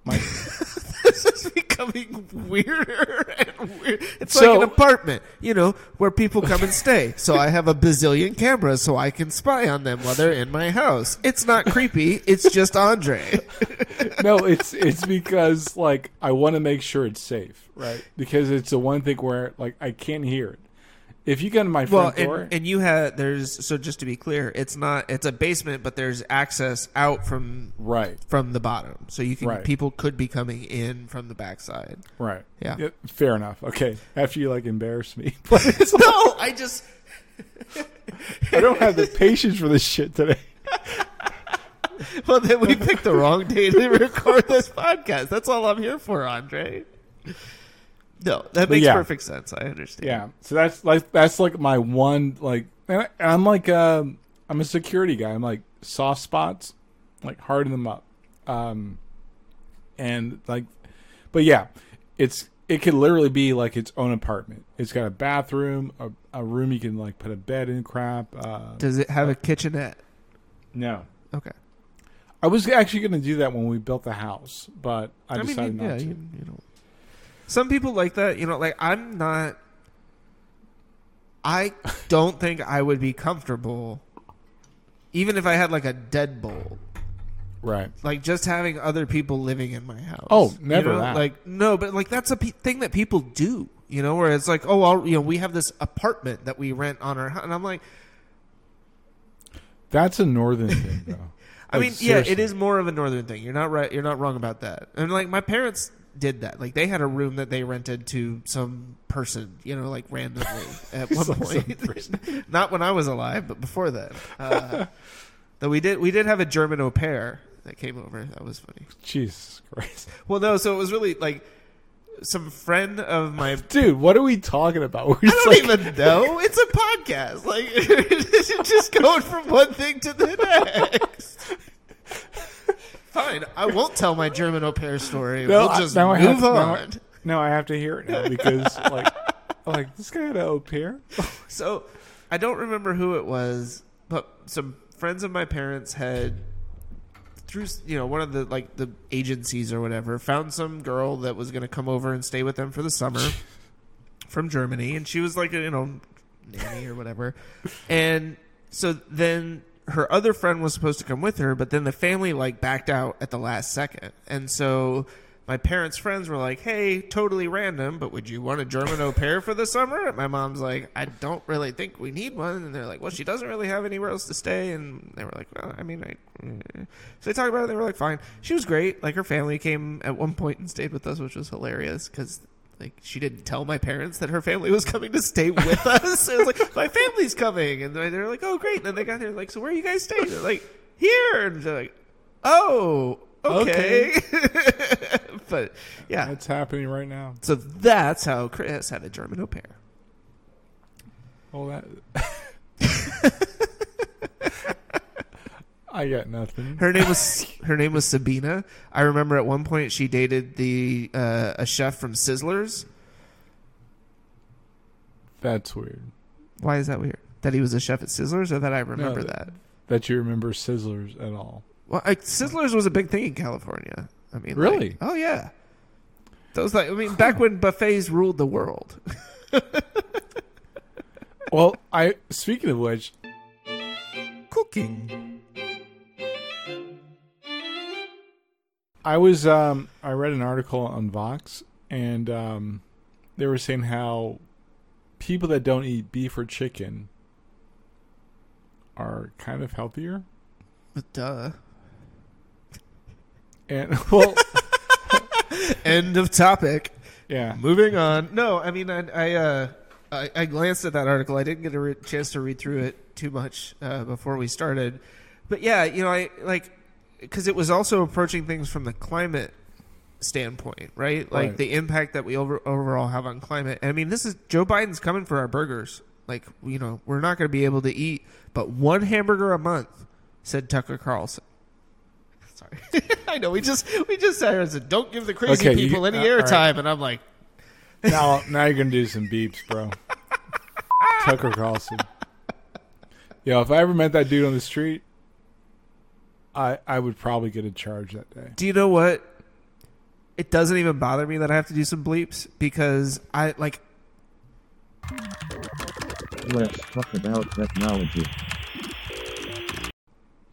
my This is becoming weirder and weird. It's So- like an apartment, you know, where people come and stay. So I have a bazillion cameras so I can spy on them while they're in my house. It's not creepy. It's just Andre. no, it's it's because like I want to make sure it's safe, right? Because it's the one thing where like I can't hear it. If you get in my Well, front and, door, and you had there's so just to be clear, it's not it's a basement, but there's access out from right, from the bottom, so you can Right. people could be coming in from the backside. right, Yeah. fair enough. Okay, after you like embarrass me, but it's, No, I just I don't have the patience for this shit today. well then we picked the wrong day to record this podcast. That's all I'm here for, Andre. No, that makes yeah. perfect sense. I understand. Yeah. So that's like that's like my one like and I- and I'm like um I'm a security guy. I'm like soft spots, like harden them up. Um and like but yeah, it's it could literally be like its own apartment. It's got a bathroom, a, a room you can like put a bed in crap. Uh Does it have a kitchenette? no. Okay. I was actually going to do that when we built the house, but I, I, decided mean, yeah, not to. you, you know, some people like that. You know, like I'm not. I don't think I would be comfortable, even if I had like a deadbolt. Right. Like just having other people living in my house. Oh, You never know? that. Like no, but like that's a pe- thing that people do. You know, where it's like, oh, I'll, you know, we have this apartment that we rent on our house, and I'm like, That's a northern thing though. I Like, mean, yeah, it seriously. is more of a northern thing. You're not right. You're not wrong about that. And like my parents did that. Like they had a room that they rented to some person, you know, like randomly at one point. not when I was alive, but before then. Uh, though we did, we did have a German au pair that came over. That was funny. Jesus Christ. Well, no, so it was really like some friend of my. Dude, what are we talking about? We're I don't like, even know. It's a podcast. Like it's just going from one thing to the next. Fine, I won't tell my German au pair story. No, we'll I- just now I move have- now on. no, I have to hear it now because like, like this guy had an au pair. So I don't remember who it was, but some friends of my parents had through you know one of the like the agencies or whatever found some girl that was going to come over and stay with them for the summer from Germany, and she was like a you know nanny or whatever, and so then her other friend was supposed to come with her, but then the family like backed out at the last second, and so my parents' friends were like, "Hey, totally random, but would you want a German au pair for the summer?" And my mom's like, "I don't really think we need one," and they're like, "Well, she doesn't really have anywhere else to stay," and they were like, "Well, I mean, I." eh." So they talked about it. They were like, "Fine." She was great. Like her family came at one point and stayed with us, which was hilarious because like she didn't tell my parents that her family was coming to stay with us. it was like my family's coming, and they're like, "Oh, great!" And then they got there, like, "So where are you guys staying?" They're like, "Here," and they're like, "Oh, okay." but yeah, That's happening right now. so that's how Chris had a German au pair. Well, that. I got nothing. Her name was her name was Sabina. I remember at one point she dated the uh, a chef from Sizzlers. That's weird. Why is that weird? That he was a chef at Sizzlers, or that I remember No, that? That you remember Sizzlers at all? Well, I, Sizzlers was a big thing in California. I mean, Really? like- oh yeah. Those like I mean, back when buffets ruled the world. Well, I speaking of which, Cooking. I was um I read an article on Vox and um they were saying how people that don't eat beef or chicken are kind of healthier. But Duh. And well, End of topic. yeah. Moving on. No, I mean, I I, uh, I, I glanced at that article. I didn't get a re- chance to read through it too much uh, before we started, but yeah, you know, I like because it was also approaching things from the climate standpoint, right? Like Right. the impact that we over, overall have on climate. And I mean, this is Joe Biden's coming for our burgers. Like, you know, we're not going to be able to eat but one hamburger a month, said Tucker Carlson. Sorry, I know we just we just sat here and said, "Don't give the crazy Okay, you- people any uh, all right. airtime," and I'm like, Now now you're gonna do some beeps, bro. Tucker Carlson. Yo, if I ever met that dude on the street, I I would probably get a charge that day. Do you know what? It doesn't even bother me that I have to do some bleeps because I like Let's talk about technology.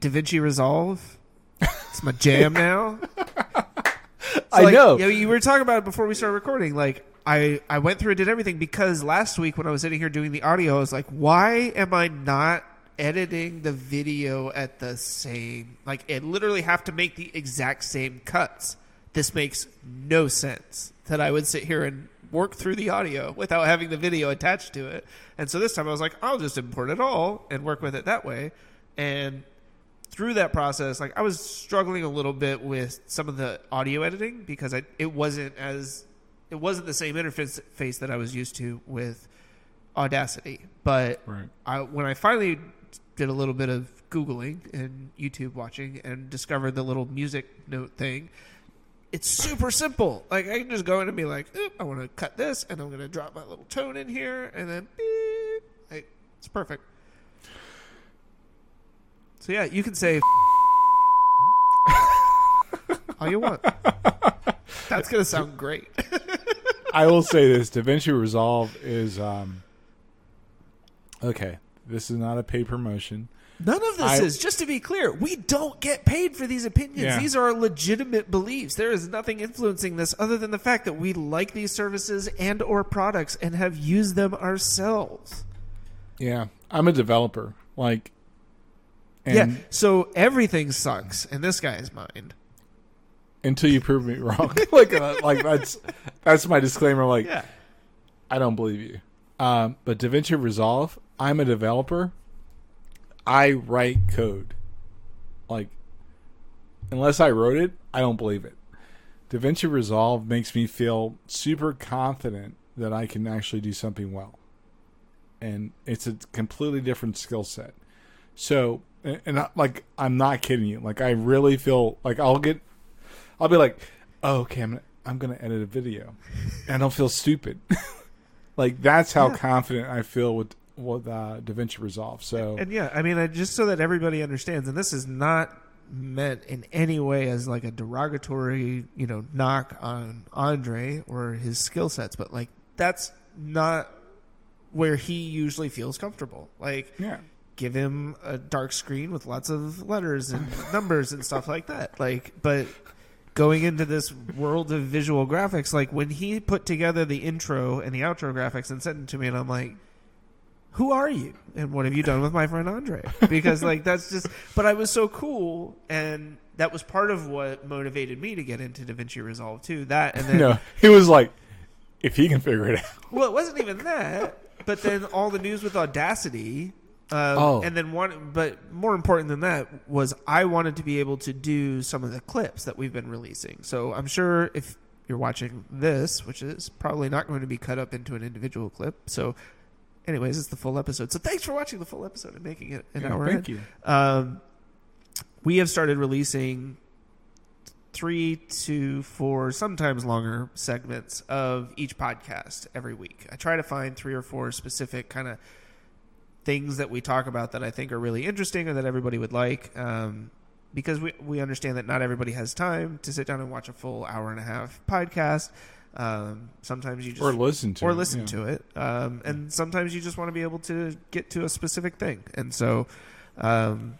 DaVinci Resolve. It's my jam now. So, I like, know. You, know, you were talking about it before we started recording. Like I, I went through and did everything because last week when I was sitting here doing the audio, I was like, why am I not editing the video at the same? Like, it literally have to make the exact same cuts. This makes no sense that I would sit here and work through the audio without having the video attached to it. And so this time I was like, I'll just import it all and work with it that way. And through that process, like I was struggling a little bit with some of the audio editing because I, it wasn't as it wasn't the same interface face that I was used to with Audacity. But Right. I, when I finally did a little bit of googling and YouTube watching and discovered the little music note thing, it's super simple. Like I can just go in and be like, "Oop, I want to cut this, and I'm going to drop my little tone in here, and then beep. It's perfect. So yeah, you can say all you want. That's gonna sound great. I will say this: DaVinci Resolve is um. Okay, this is not a pay promotion. None of this I- is. Just to be clear, we don't get paid for these opinions. Yeah. These are our legitimate beliefs. There is nothing influencing this other than the fact that we like these services and or products and have used them ourselves. Yeah, I'm a developer. Like, and yeah. So everything sucks in this guy's mind. until you prove me wrong, like, uh, like that's that's my disclaimer. Like, Yeah. I don't believe you. Um, but DaVinci Resolve, I'm a developer. I write code. Like, unless I wrote it, I don't believe it. DaVinci Resolve makes me feel super confident that I can actually do something well. And it's a completely different skill set. So, and, and I, like, I'm not kidding you. Like, I really feel like I'll get, I'll be like, oh, okay, I'm gonna, I'm gonna edit a video, and I'll feel stupid. like that's how Yeah. confident I feel with with uh, DaVinci Resolve. So And yeah, I mean, I, just so that everybody understands, and this is not meant in any way as like a derogatory, you know, knock on Andre or his skill sets, but like that's not where he usually feels comfortable. Like yeah, give him a dark screen with lots of letters and numbers and stuff like that. Like, but going into this world of visual graphics, like when he put together the intro and the outro graphics and sent it to me, and I'm like, who are you and what have you done with my friend Andre? Because like that's just. But I was so cool, and that was part of what motivated me to get into DaVinci Resolve too. That and then no, he was like, if he can figure it out. well, it wasn't even that. But then all the news with Audacity. Uh, Oh. And then one, but more important than that was I wanted to be able to do some of the clips that we've been releasing. So I'm sure if you're watching this, which is probably not going to be cut up into an individual clip. So, anyways, it's the full episode. So thanks for watching the full episode and making it an Yeah, hour. thank in. you. Um, we have started releasing three to four, sometimes longer segments of each podcast every week. I try to find three or four specific kind of things that we talk about that I think are really interesting or that everybody would like. Um, because we we understand that not everybody has time to sit down and watch a full hour and a half podcast. Um, sometimes you just Or listen to or it, listen yeah. to it. Um, and sometimes you just want to be able to get to a specific thing. And so, um,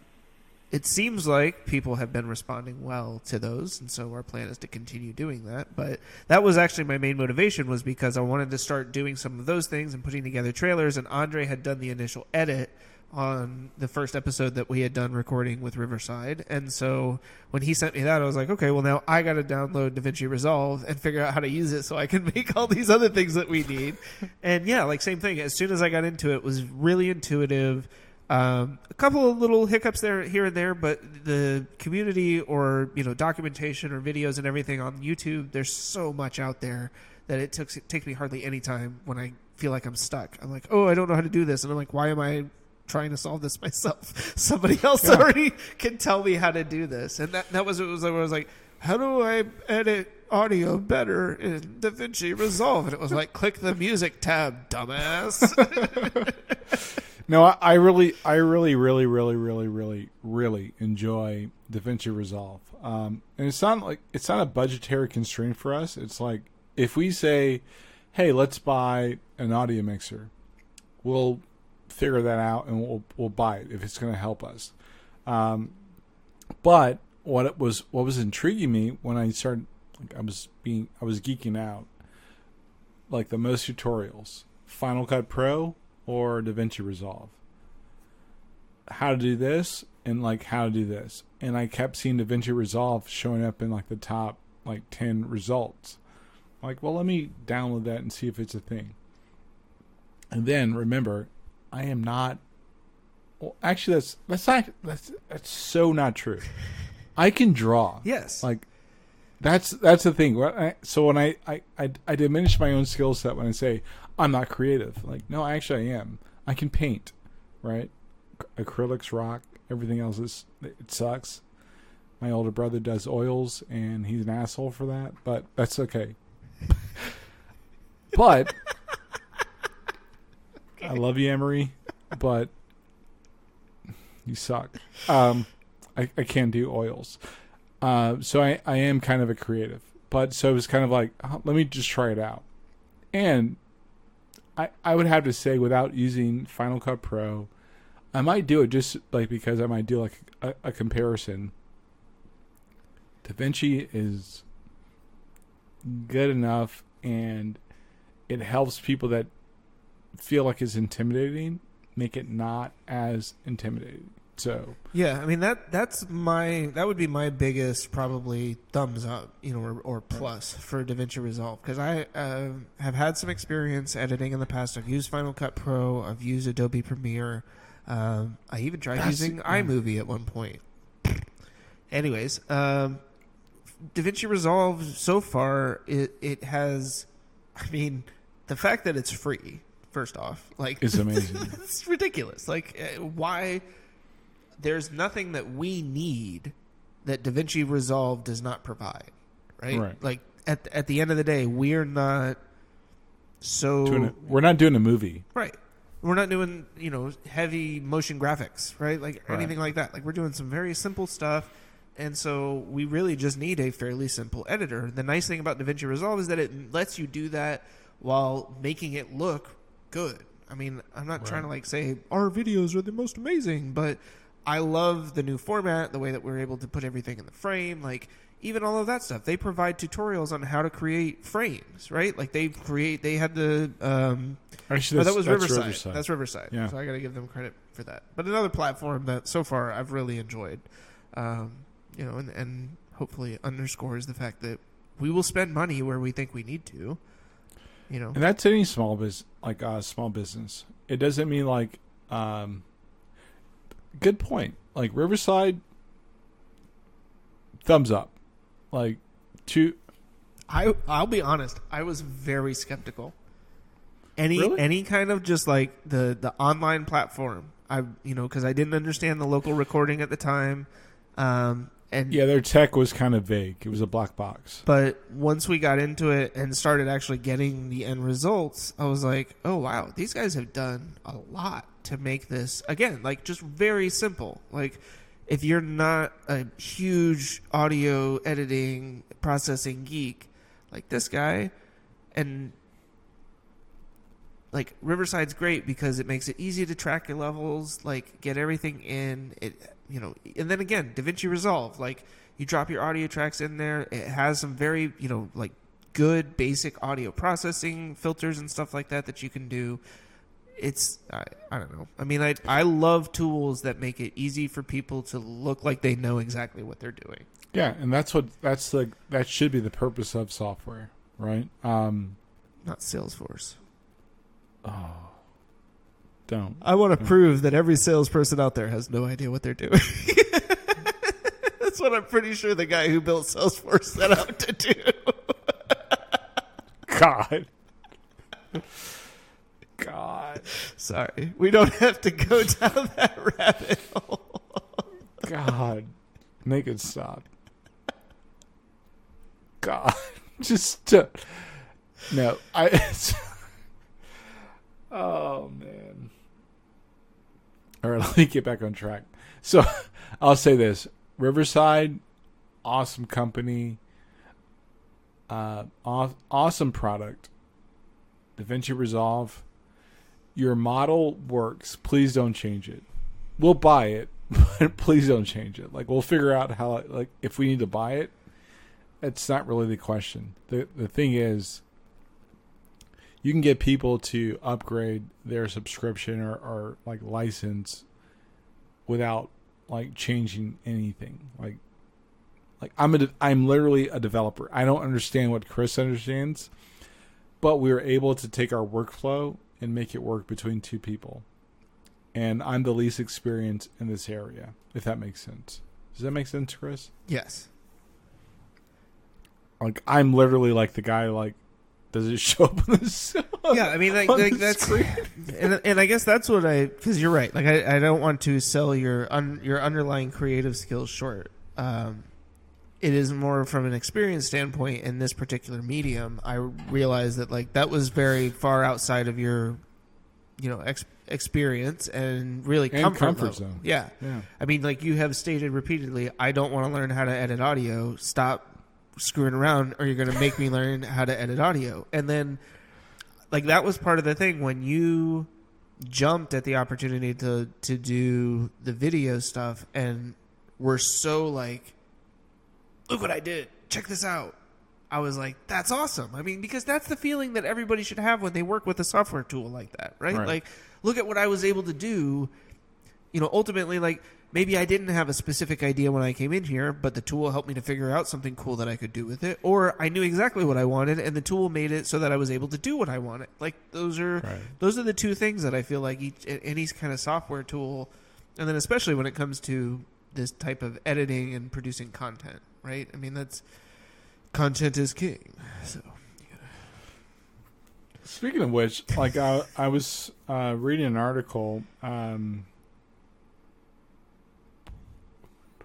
it seems like people have been responding well to those, and so our plan is to continue doing that. But that was actually my main motivation was because I wanted to start doing some of those things and putting together trailers. And Andre had done the initial edit on the first episode that we had done recording with Riverside, and so when he sent me that, I was like, okay, well now I got to download DaVinci Resolve and figure out how to use it so I can make all these other things that we need. and yeah, like same thing. As soon as I got into it, it was really intuitive. Um, a couple of little hiccups there, here and there, but the community or you know documentation or videos and everything on YouTube, there's so much out there that it took it takes me hardly any time when I feel like I'm stuck. I'm like, oh, I don't know how to do this, and I'm like, why am I trying to solve this myself? Somebody else already can tell me how to do this, and that that was it was I was like, how do I edit audio better in DaVinci Resolve? And it was like, click the music tab, dumbass. No, I, I really, I really, really, really, really, really, really enjoy DaVinci Resolve. Um, and it's not like it's not a budgetary constraint for us. It's like if we say, "Hey, let's buy an audio mixer," we'll figure that out and we'll we'll buy it if it's going to help us. Um, but what it was, what was intriguing me when I started, like I was being, I was geeking out. Like the most tutorials, Final Cut Pro or DaVinci Resolve. How to do this and like how to do this. And I kept seeing DaVinci Resolve showing up in like the top like 10 results. Like, well, let me download that and see if it's a thing. And then remember, I am not well, actually that's that's not that's that's so not true. I can draw. yes, Like that's that's the thing. So when I, I, I, I diminish my own skill set when I say I'm not creative. Like no, actually I am. I can paint, right? Acrylics rock. Everything else is it sucks. My older brother does oils, and he's an asshole for that, but that's okay. but I love you, Emery, but you suck. Um, I, I can't do oils. Uh, so I, I am kind of a creative. But so it was kind of like, oh, let me just try it out. And I, I would have to say, without using Final Cut Pro, I might do it just like because I might do like a, a comparison. DaVinci is good enough and it helps people that feel like it's intimidating make it not as intimidating. So Yeah, I mean that that's my that would be my biggest probably thumbs up, you know, or, or plus for DaVinci Resolve because I uh, have had some experience editing in the past. I've used Final Cut Pro, I've used Adobe Premiere, um, I even tried That's- using yeah. iMovie at one point. Anyways, um, DaVinci Resolve so far it it has, I mean, the fact that it's free. First off, like it's amazing. it's ridiculous. Like, uh, why? There's nothing that we need that DaVinci Resolve does not provide, right? Right. Like at at the end of the day, we're not so Doing a- we're not doing a movie. right. We're not doing you know heavy motion graphics, right? Like Right. anything like that. Like we're doing some very simple stuff. And so we really just need a fairly simple editor. The nice thing about DaVinci Resolve is that it lets you do that while making it look good. I mean, I'm not trying to like say our videos are the most amazing, but I love the new format, the way that we're able to put everything in the frame, like even all of that stuff. They provide tutorials on how to create frames, right? Like they create, they had the um, Actually, oh, that was that's Riverside. Riverside. That's Riverside. Yeah. So I got to give them credit for that. But another platform that so far I've really enjoyed, um, you know, and, and hopefully underscores the fact that we will spend money where we think we need to. You know, And that's any small business, like uh, small business. It doesn't mean like. Um, good point. Like Riverside, thumbs up. Like two. I I'll be honest. I was very skeptical. Any Really? any kind of just like the the online platform. I you know because I didn't understand the local recording at the time, um, and Yeah, their tech was kind of vague. It was a black box. But once we got into it and started actually getting the end results, I was like, oh wow, these guys have done a lot to make this again like just very simple. Like if you're not a huge audio editing processing geek like this guy and like Riverside's great because it makes it easy to track your levels, like get everything in it, you know. And then again, DaVinci Resolve, like you drop your audio tracks in there. It has some very, you know, like good basic audio processing filters and stuff like that that you can do. It's I, I don't know. I mean, I I love tools that make it easy for people to look like they know exactly what they're doing. Yeah, and that's what that's the that should be the purpose of software, right? Um, Not Salesforce. Don't. I want to prove that every salesperson out there has no idea what they're doing. That's what I'm pretty sure the guy who built Salesforce set out to do. God. God. Sorry, we don't have to go down that rabbit hole. God. Make it stop. God. Just uh, no. I. Oh man. All right, let me get back on track. So, I'll say this: Riverside, awesome company, uh, aw- awesome product. DaVinci Resolve, your model works. Please don't change it. We'll buy it, but please don't change it. Like we'll figure out how. Like if we need to buy it, it's not really the question. the The thing is, you can get people to upgrade their subscription or, or like license without like changing anything. Like, like I'm a de- I'm literally a developer. I don't understand what Chris understands, but we were able to take our workflow and make it work between two people. And I'm the least experienced in this area, if that makes sense. Does that make sense, Chris? Yes. Like I'm literally like the guy like does it show up on the show? Yeah, I mean, like, like that's, and and I guess that's what I because you're right. Like, I, I don't want to sell your un, your underlying creative skills short. Um, it is more from an experience standpoint in this particular medium. I realize that like that was very far outside of your, you know, ex- experience and really And comfort, comfort zone. Yeah, Yeah. I mean, like you have stated repeatedly, I don't want to learn how to edit audio. Stop screwing around, or you're going to make me learn how to edit audio. And then, like that was part of the thing when you jumped at the opportunity to to do the video stuff, and were so like, look what I did, check this out. I was like, that's awesome. I mean, because that's the feeling that everybody should have when they work with a software tool like that, right? Right. Like, look at what I was able to do you know, ultimately, like maybe I didn't have a specific idea when I came in here, but the tool helped me to figure out something cool that I could do with it, or I knew exactly what I wanted, and the tool made it so that I was able to do what I wanted. Like those are Right. those are the two things that I feel like each any kind of software tool, and then especially when it comes to this type of editing and producing content, right? I mean, that's content is king. So Speaking of which, like I, I was uh, reading an article. Um,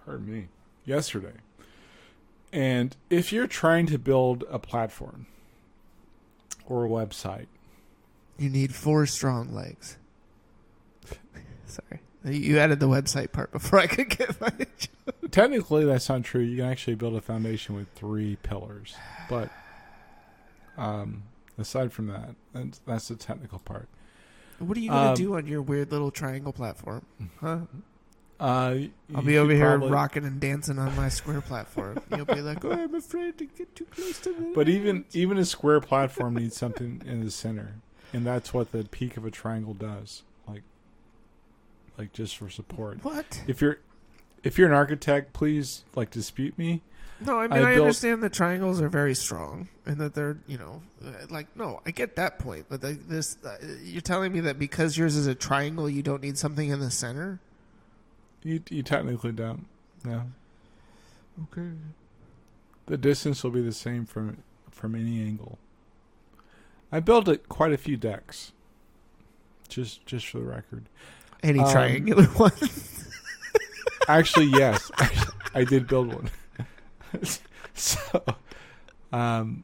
pardon me, yesterday, and if you're trying to build a platform or a website, you need four strong legs. Sorry, you added the website part before I could get my. technically that's not true. You can actually build a foundation with three pillars, but um, aside from that, that's, that's the technical part. What are you gonna Um, do on your weird little triangle platform? Huh? Uh, I'll be over here probably- rocking and dancing on my square platform. You'll be like, "Oh, I'm afraid to get too close to the." But even even a square platform needs something in the center, and that's what the peak of a triangle does. Like, like just for support. what? If you're if you're an architect, please like dispute me. No, I mean I I, built- understand that triangles are very strong and that they're you know uh, like no, I get that point. But like this, uh, you're telling me that because yours is a triangle, you don't need something in the center. You you technically don't. No, Okay. the distance will be the same from from any angle. I built it quite a few decks. Just just for the record. Any Um, triangular one. Actually, yes, I, I did build one. so, um,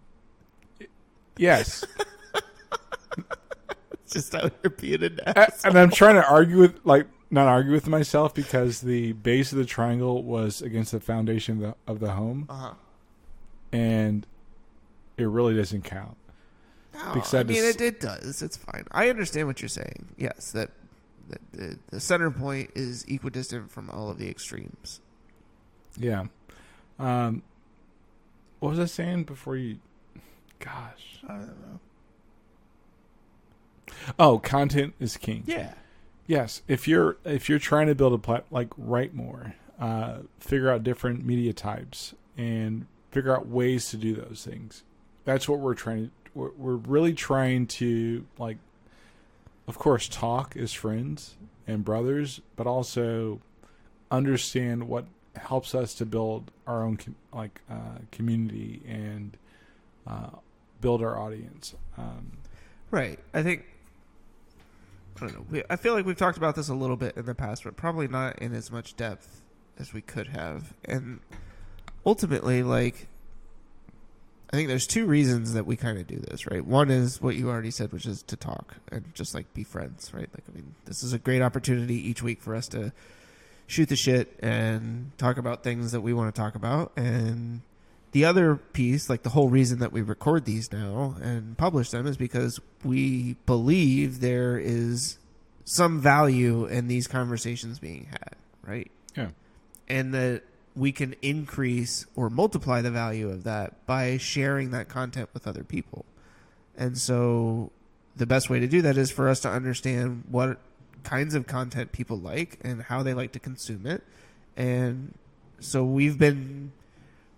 yes, Just out here being an A- ass. and I'm trying to argue with like not argue with myself because the base of the triangle was against the foundation of the, of the home, Uh-huh. and it really doesn't count. No, Because I that mean is- it, it does. It's fine. I understand what you're saying. Yes, that, that the, the center point is equidistant from all of the extremes. Yeah. Um, what was I saying before you? Gosh. I don't know. Oh, content is king. Yeah. Yes, if you're if you're trying to build a plat like write more, uh, figure out different media types and figure out ways to do those things. That's what we're trying to. We're, we're really trying to like, of course, talk as friends and brothers, but also understand what helps us to build our own com- like uh, community and uh, build our audience. Um, Right. I think. I don't know. We, I feel like we've talked about this a little bit in the past, but probably not in as much depth as we could have. And ultimately, like, I think there's two reasons that we kind of do this, right? One is what you already said, which is to talk and just like be friends, right? Like, I mean, this is a great opportunity each week for us to shoot the shit and talk about things that we want to talk about. And the other piece, like the whole reason that we record these now and publish them, is because we believe there is some value in these conversations being had, right? Yeah. And that we can increase or multiply the value of that by sharing that content with other people. And so the best way to do that is for us to understand what kinds of content people like and how they like to consume it. And so we've been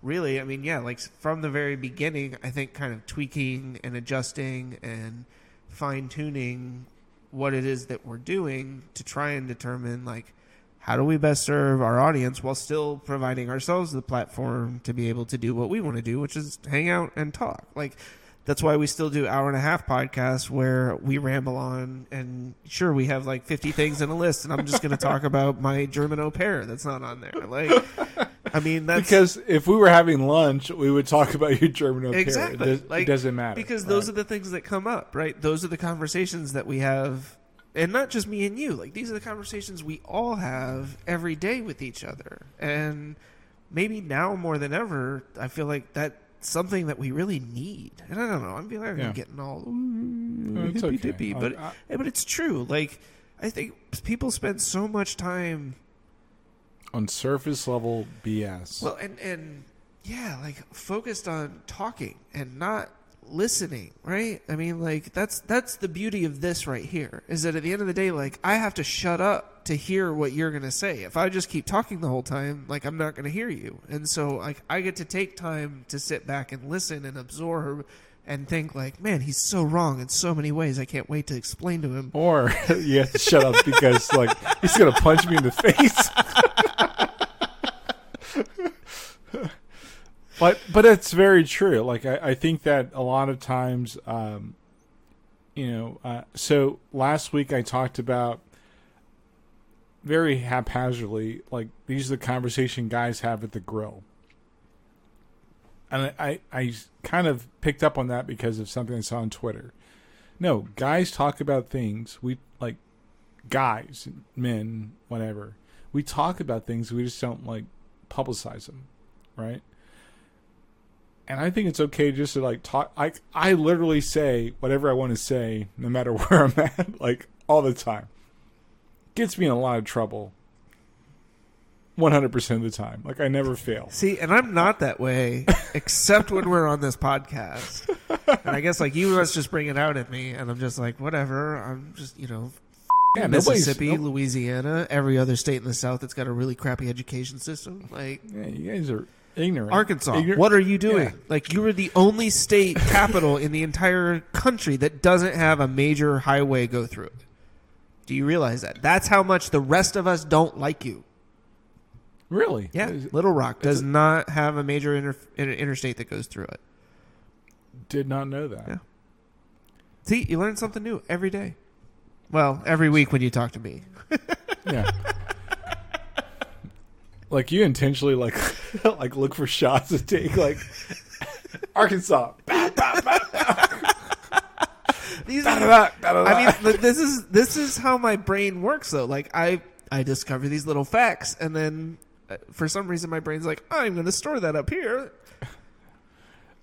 really, I mean, yeah, like from the very beginning, I think kind of tweaking and adjusting and fine tuning what it is that we're doing to try and determine like how do we best serve our audience while still providing ourselves the platform to be able to do what we want to do, which is hang out and talk. Like that's why we still do hour and a half podcasts where we ramble on and sure we have like 50 things in a list and I'm just going to talk about my German au pair that's not on there. Like I mean that's because if we were having lunch, we would talk about your German au pair. Exactly. It, does, Like, it doesn't matter because those are the things that come up, right? Those are the conversations that we have, and not just me and you. Like these are the conversations we all have every day with each other, and maybe now more than ever, I feel like that's something that we really need. And I don't know. I'm feeling like Yeah. I'm getting all No, hippy okay. dippy, but I- yeah, but it's true. Like I think people spend so much time on surface level BS. Well, and and yeah, like focused on talking and not listening, right? I mean, like that's that's the beauty of this right here. Is that at the end of the day, like I have to shut up to hear what you're going to say. If I just keep talking the whole time, like I'm not going to hear you. And so like I get to take time to sit back and listen and absorb and think like, man, he's so wrong in so many ways. I can't wait to explain to him. or you have to shut up because like he's gonna punch me in the face. But but it's very true. Like I, I think that a lot of times, um, you know, uh, so last week I talked about very haphazardly, like these are the conversation guys have at the grill. And I, I, I kind of picked up on that because of something I saw on Twitter. No, guys talk about things. We like guys, men, whatever. We talk about things. We just don't like publicize them, right? And I think it's okay just to like talk. Like I literally say whatever I want to say, no matter where I'm at. Like all the time. Gets me in a lot of trouble. One hundred percent of the time, like I never fail. See, and I'm not that way, except when we're on this podcast. And I guess like you must just bring it out at me, and I'm just like, whatever. I'm just you know, Yeah, Mississippi, no- Louisiana, every other state in the South that's got a really crappy education system, like yeah, you guys are ignorant. Arkansas. Ignorant- What are you doing? Yeah. Like you were the only state capital in the entire country that doesn't have a major highway go through it. Do you realize that? That's how much the rest of us don't like you. Really? Yeah, Is- Little Rock does it- not have a major inter- inter- interstate that goes through it. Did not know that. Yeah. See, you learn something new every day. Well, every week when you talk to me. Yeah. like you intentionally like like look for shots to take like Arkansas. These are, I mean, this is this is how my brain works though. Like I I discover these little facts and then uh, for some reason my brain's like, I'm going to store that up here.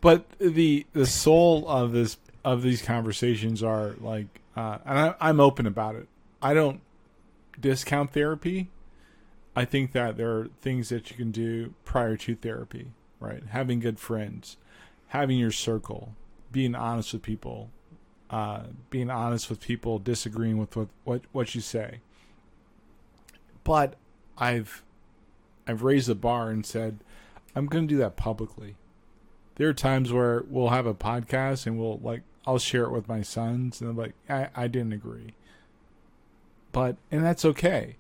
but the the soul of this of these conversations are like uh, and I, i'm open about it i don't discount therapy i think that there are things that you can do prior to therapy right having good friends having your circle being honest with people uh, being honest with people disagreeing with what, what what you say but i've i've raised the bar and said i'm going to do that publicly there are times where we'll have a podcast and we'll like I'll share it with my sons and they're like I, I didn't agree. But and that's okay.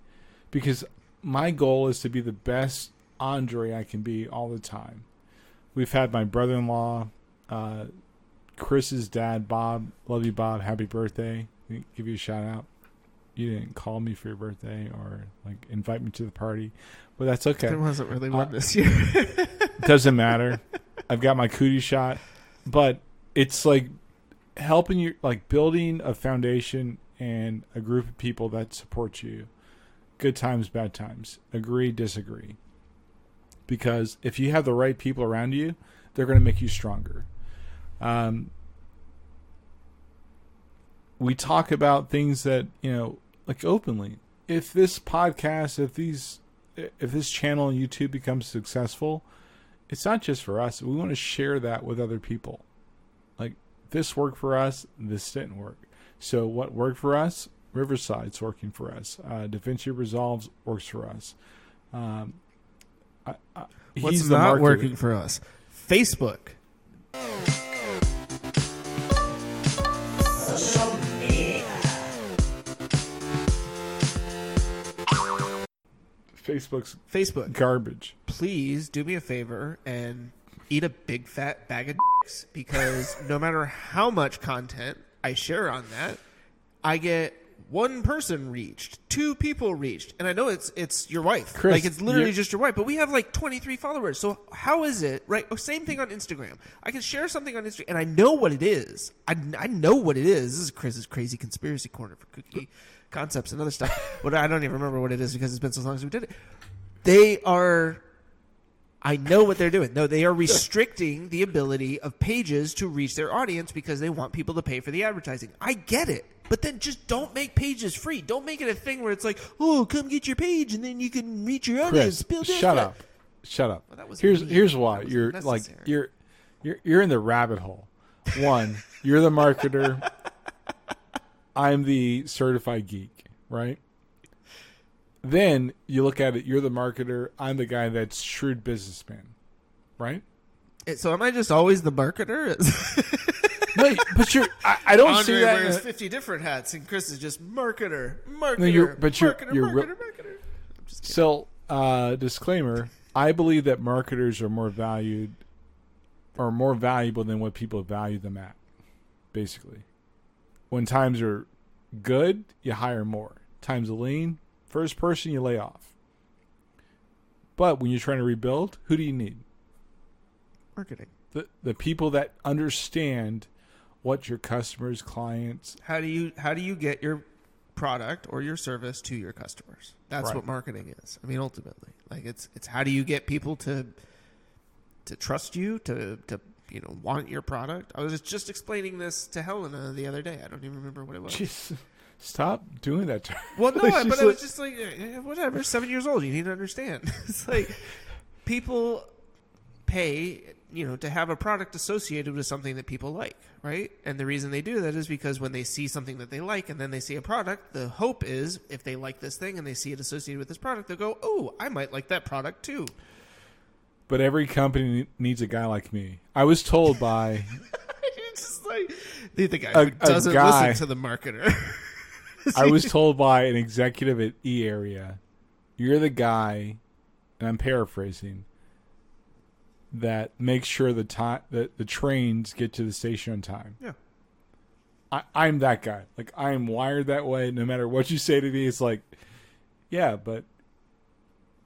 Because my goal is to be the best Andre I can be all the time. We've had my brother in law, uh, Chris's dad, Bob, love you Bob, happy birthday. Give you a shout out. You didn't call me for your birthday or like invite me to the party. But that's okay. There wasn't really one Uh, this year. Doesn't matter. I've got my cootie shot, but it's like helping you, like building a foundation and a group of people that support you. Good times, bad times. Agree, disagree. Because if you have the right people around you, they're going to make you stronger. Um, we talk about things that you know, like openly. If this podcast, if these, if this channel on YouTube becomes successful, it's not just for us. We want to share that with other people. Like this worked for us, this didn't work. So what worked for us? Riverside's working for us. Uh, DaVinci Resolves works for us. Um, I, I, What's not working for us? Facebook. Facebook's Facebook. garbage. Please do me a favor and eat a big fat bag of dicks because no matter how much content I share on that, I get one person reached, two people reached, and I know it's it's your wife. Chris, like it's literally just your wife, but we have like 23 followers. So how is it, right? Oh, same thing on Instagram. I can share something on Instagram and I know what it is. I, I know what it is. This is Chris's crazy conspiracy corner for cookie concepts and other stuff. but I don't even remember what it is because it's been so long since we did it. They are I know what they're doing. No, they are restricting the ability of pages to reach their audience because they want people to pay for the advertising. I get it. But then just don't make pages free. Don't make it a thing where it's like, oh, come get your page and then you can reach your audience. Chris, Build this shut up. Shut up. Well, that was here's mean. here's why That you're like you're you're you're in the rabbit hole. One, you're the marketer. I'm the certified geek, right? Then you look at it. You're the marketer. I'm the guy that's shrewd businessman, right? So am I just always the marketer? No, but you're. I, I don't see Andre that. in wears a- 50 different hats and Chris is just marketer, marketer, No, you're- but you're- marketer, you're marketer, re- marketer. I'm just kidding. So, uh, disclaimer: I believe that marketers are more valued, or more valuable than what people value them at. Basically, when times are good, you hire more. Times are lean, first person you lay off. But when you're trying to rebuild, who do you need? Marketing. The the people that understand what your customers, clients. How do you how do you get your product or your service to your customers? That's Right. what marketing is. I mean, ultimately, like it's it's how do you get people to to trust you to to you know want your product? I was just explaining this to Helena the other day. I don't even remember what it was. Jeez. Stop doing that to her. Well, no, Like, I- but was just like, eh, whatever. Seven years old, you need to understand. it's like people pay, you know, to have a product associated with something that people like, right? And the reason they do that is because when they see something that they like, and then they see a product, the hope is if they like this thing and they see it associated with this product, they'll go, "Oh, I might like that product too." But every company needs a guy like me. I was told by just like the, the guy A- who doesn't guy- listen to the marketer. I was told by an executive at E Area, you're the guy, and I'm paraphrasing, that makes sure the time that the trains get to the station on time. Yeah. I, I'm that guy. Like I am wired that way. No matter what you say to me, it's like, yeah, but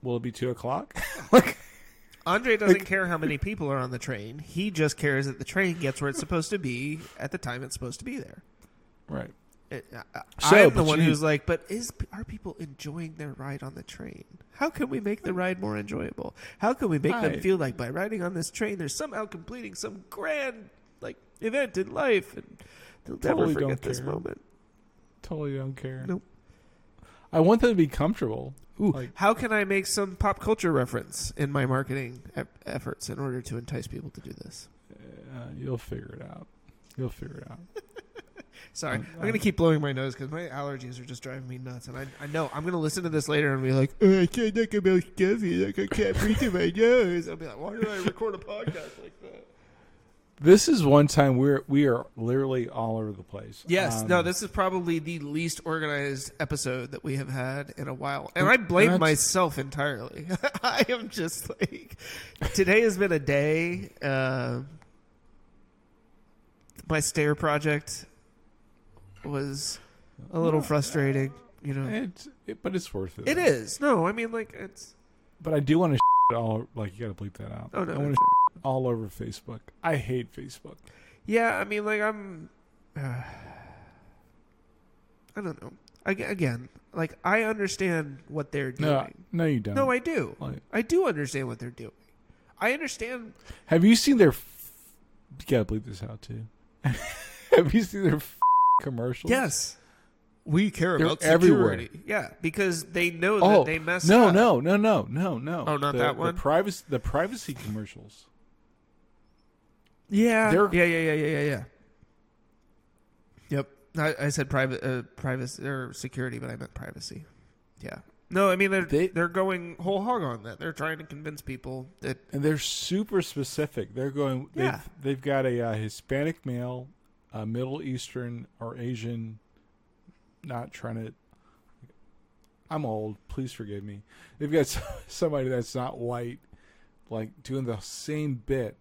will it be two o'clock? like, Andre doesn't care how many people are on the train. He just cares that the train gets where it's supposed to be at the time it's supposed to be there. right. So, I'm the one you- who's like, but is are people enjoying their ride on the train? How can we make the ride more enjoyable? How can we make them feel like by riding on this train, they're somehow completing some grand like event in life, and they'll Totally never forget this moment. Totally don't care. Nope. I want them to be comfortable. Ooh, Like- how can I make some pop culture reference in my marketing e- efforts in order to entice people to do this? Uh, you'll figure it out. You'll figure it out. Sorry, Um, I'm going to keep blowing my nose because my allergies are just driving me nuts, and I, I know I'm going to listen to this later and be like, oh, I can't talk about stuffy, like I can't breathe through my nose. I'll be like, why did I record a podcast like that? This is one time we're we are literally all over the place. Yes, Um, no, this is probably the least organized episode that we have had in a while, and I blame that's- myself entirely. I am just like, today has been a day. Uh, my stair project was a little frustrating. You know, It's, it, but it's worth it. It is. No, I mean like it's. But I do want to all like you got to bleep that out. Oh no. I want to all over Facebook. I hate Facebook. yeah, I mean like I'm. Uh, I don't know. I, again, like I understand what they're doing. No, no, you don't. No, I do. Like- I do understand what they're doing. I understand. Have you seen their? F- you got to bleep this out too. Have you seen their commercials? Yes, we care They're about everywhere. security. Yeah, because they know Oh that they mess no, up. no, no, no, no, no. No. Oh, not the, that one? The privacy, the privacy commercials. Yeah, They're- yeah, yeah, yeah, yeah, yeah, yeah. Yep. I, I said private, uh, privacy or security, but I meant privacy. Yeah. No, I mean they're They- they, are going whole hog on that. They're trying to convince people that and they're super specific. They're going. They've, Yeah. they've got a uh, Hispanic male, a Middle Eastern or Asian. Not trying to. I'm old. Please forgive me. They've got somebody that's not white, like doing the same bit.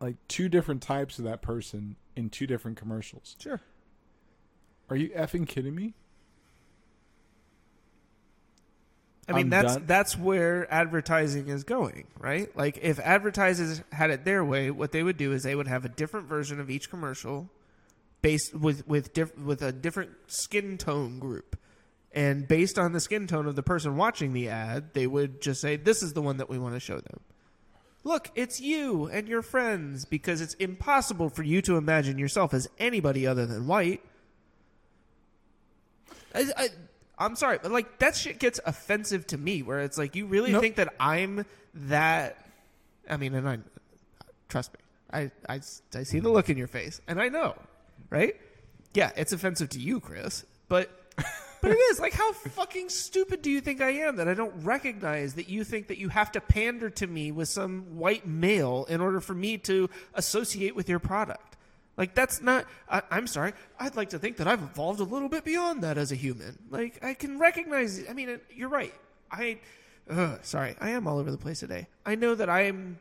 Like two different types of that person in two different commercials. sure. Are you effing kidding me? I mean I'm that's done. that's where advertising is going, right? Like if advertisers had it their way, what they would do is they would have a different version of each commercial based with with diff, with a different skin tone group. And based on the skin tone of the person watching the ad, they would just say this is the one that we want to show them. Look, it's you and your friends because it's impossible for you to imagine yourself as anybody other than white. I, I, I'm sorry, but like that shit gets offensive to me. Where it's like you really Nope. think that I'm that. I mean, and I trust me. I, I I see the look in your face, and I know, right? Yeah, it's offensive to you, Chris, but but it is like how fucking stupid do you think I am that I don't recognize that you think that you have to pander to me with some white male in order for me to associate with your product? Like that's not. I, I'm sorry. I'd like to think that I've evolved a little bit beyond that as a human. Like I can recognize. I mean, you're right. I. Sorry, I am all over the place today. I know that I'm.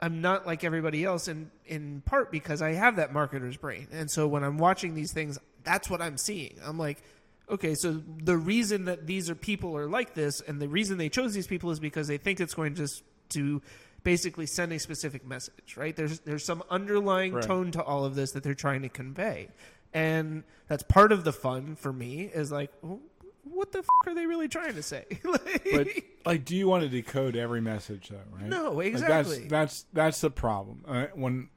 I'm not like everybody else, in in part because I have that marketer's brain, and so when I'm watching these things, that's what I'm seeing. I'm like, okay, so the reason that these are people are like this, and the reason they chose these people is because they think it's going to to basically send a specific message, right? There's there's some underlying Right. tone to all of this that they're trying to convey, and that's part of the fun for me. Is like, well, what the f- are they really trying to say? Like- But like, do you want to decode every message though? Right? No, Like, exactly. that's that's that's the problem. Uh, when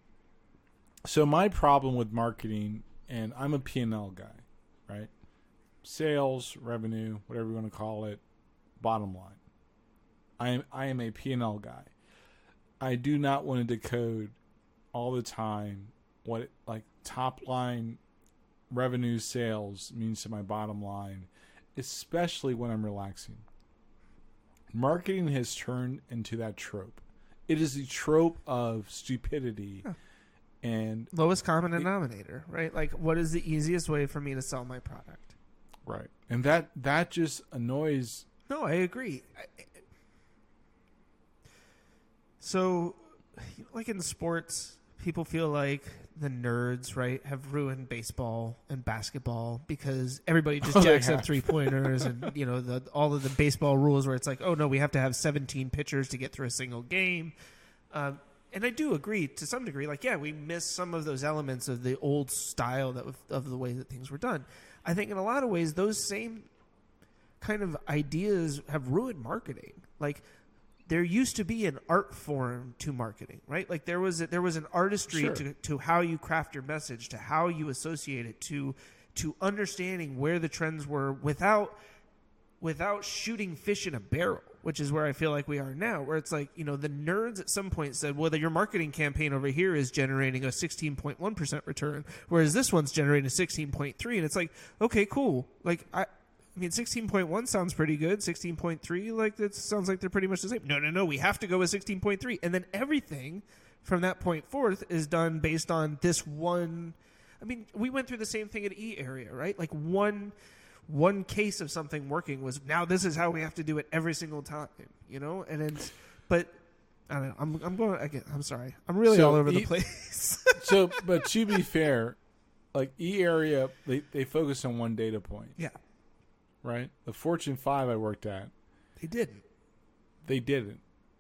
so my problem with marketing, and I'm a P and L guy, right? Sales, revenue, whatever you want to call it, bottom line. I am I am a P&L guy. I do not want to decode all the time what like top line revenue sales means to my bottom line, especially when I'm relaxing. Marketing has turned into that trope. It is the trope of stupidity and Lowest common denominator, right? Like, what is the easiest way for me to sell my product? right. And that that just annoys No, I agree. I- So, like in sports, people feel like the nerds, right, have ruined baseball and basketball because everybody just Oh, jacks up three pointers and you know the all of the baseball rules where it's like, oh no, we have to have seventeen pitchers to get through a single game. Um, and I do agree to some degree. Like, yeah, we miss some of those elements of the old style that of the way that things were done. I think in a lot of ways, those same kind of ideas have ruined marketing. Like there used to be an art form to marketing, right? Like there was a, there was an artistry Sure. to to how you craft your message, to how you associate it, to to understanding where the trends were without without shooting fish in a barrel, which is where I feel like we are now, where it's like, you know, the nerds at some point said, well, your marketing campaign over here is generating a 16.1% return, whereas this one's generating a 16.3. And it's like, okay, cool. Like, I. I mean, 16.1 sounds pretty good. 16.3, like, that sounds like they're pretty much the same. No, no, no. We have to go with 16.3. And then everything from that point forth is done based on this one. I mean, we went through the same thing at E area, right? Like one one case of something working was now this is how we have to do it every single time, you know? And it's but I don't know. I'm I'm going again. I'm sorry. I'm really So all over the E- place. so but to be fair, like E area they, they focus on one data point, yeah, right? The Fortune five I worked at, they didn't. they didn't.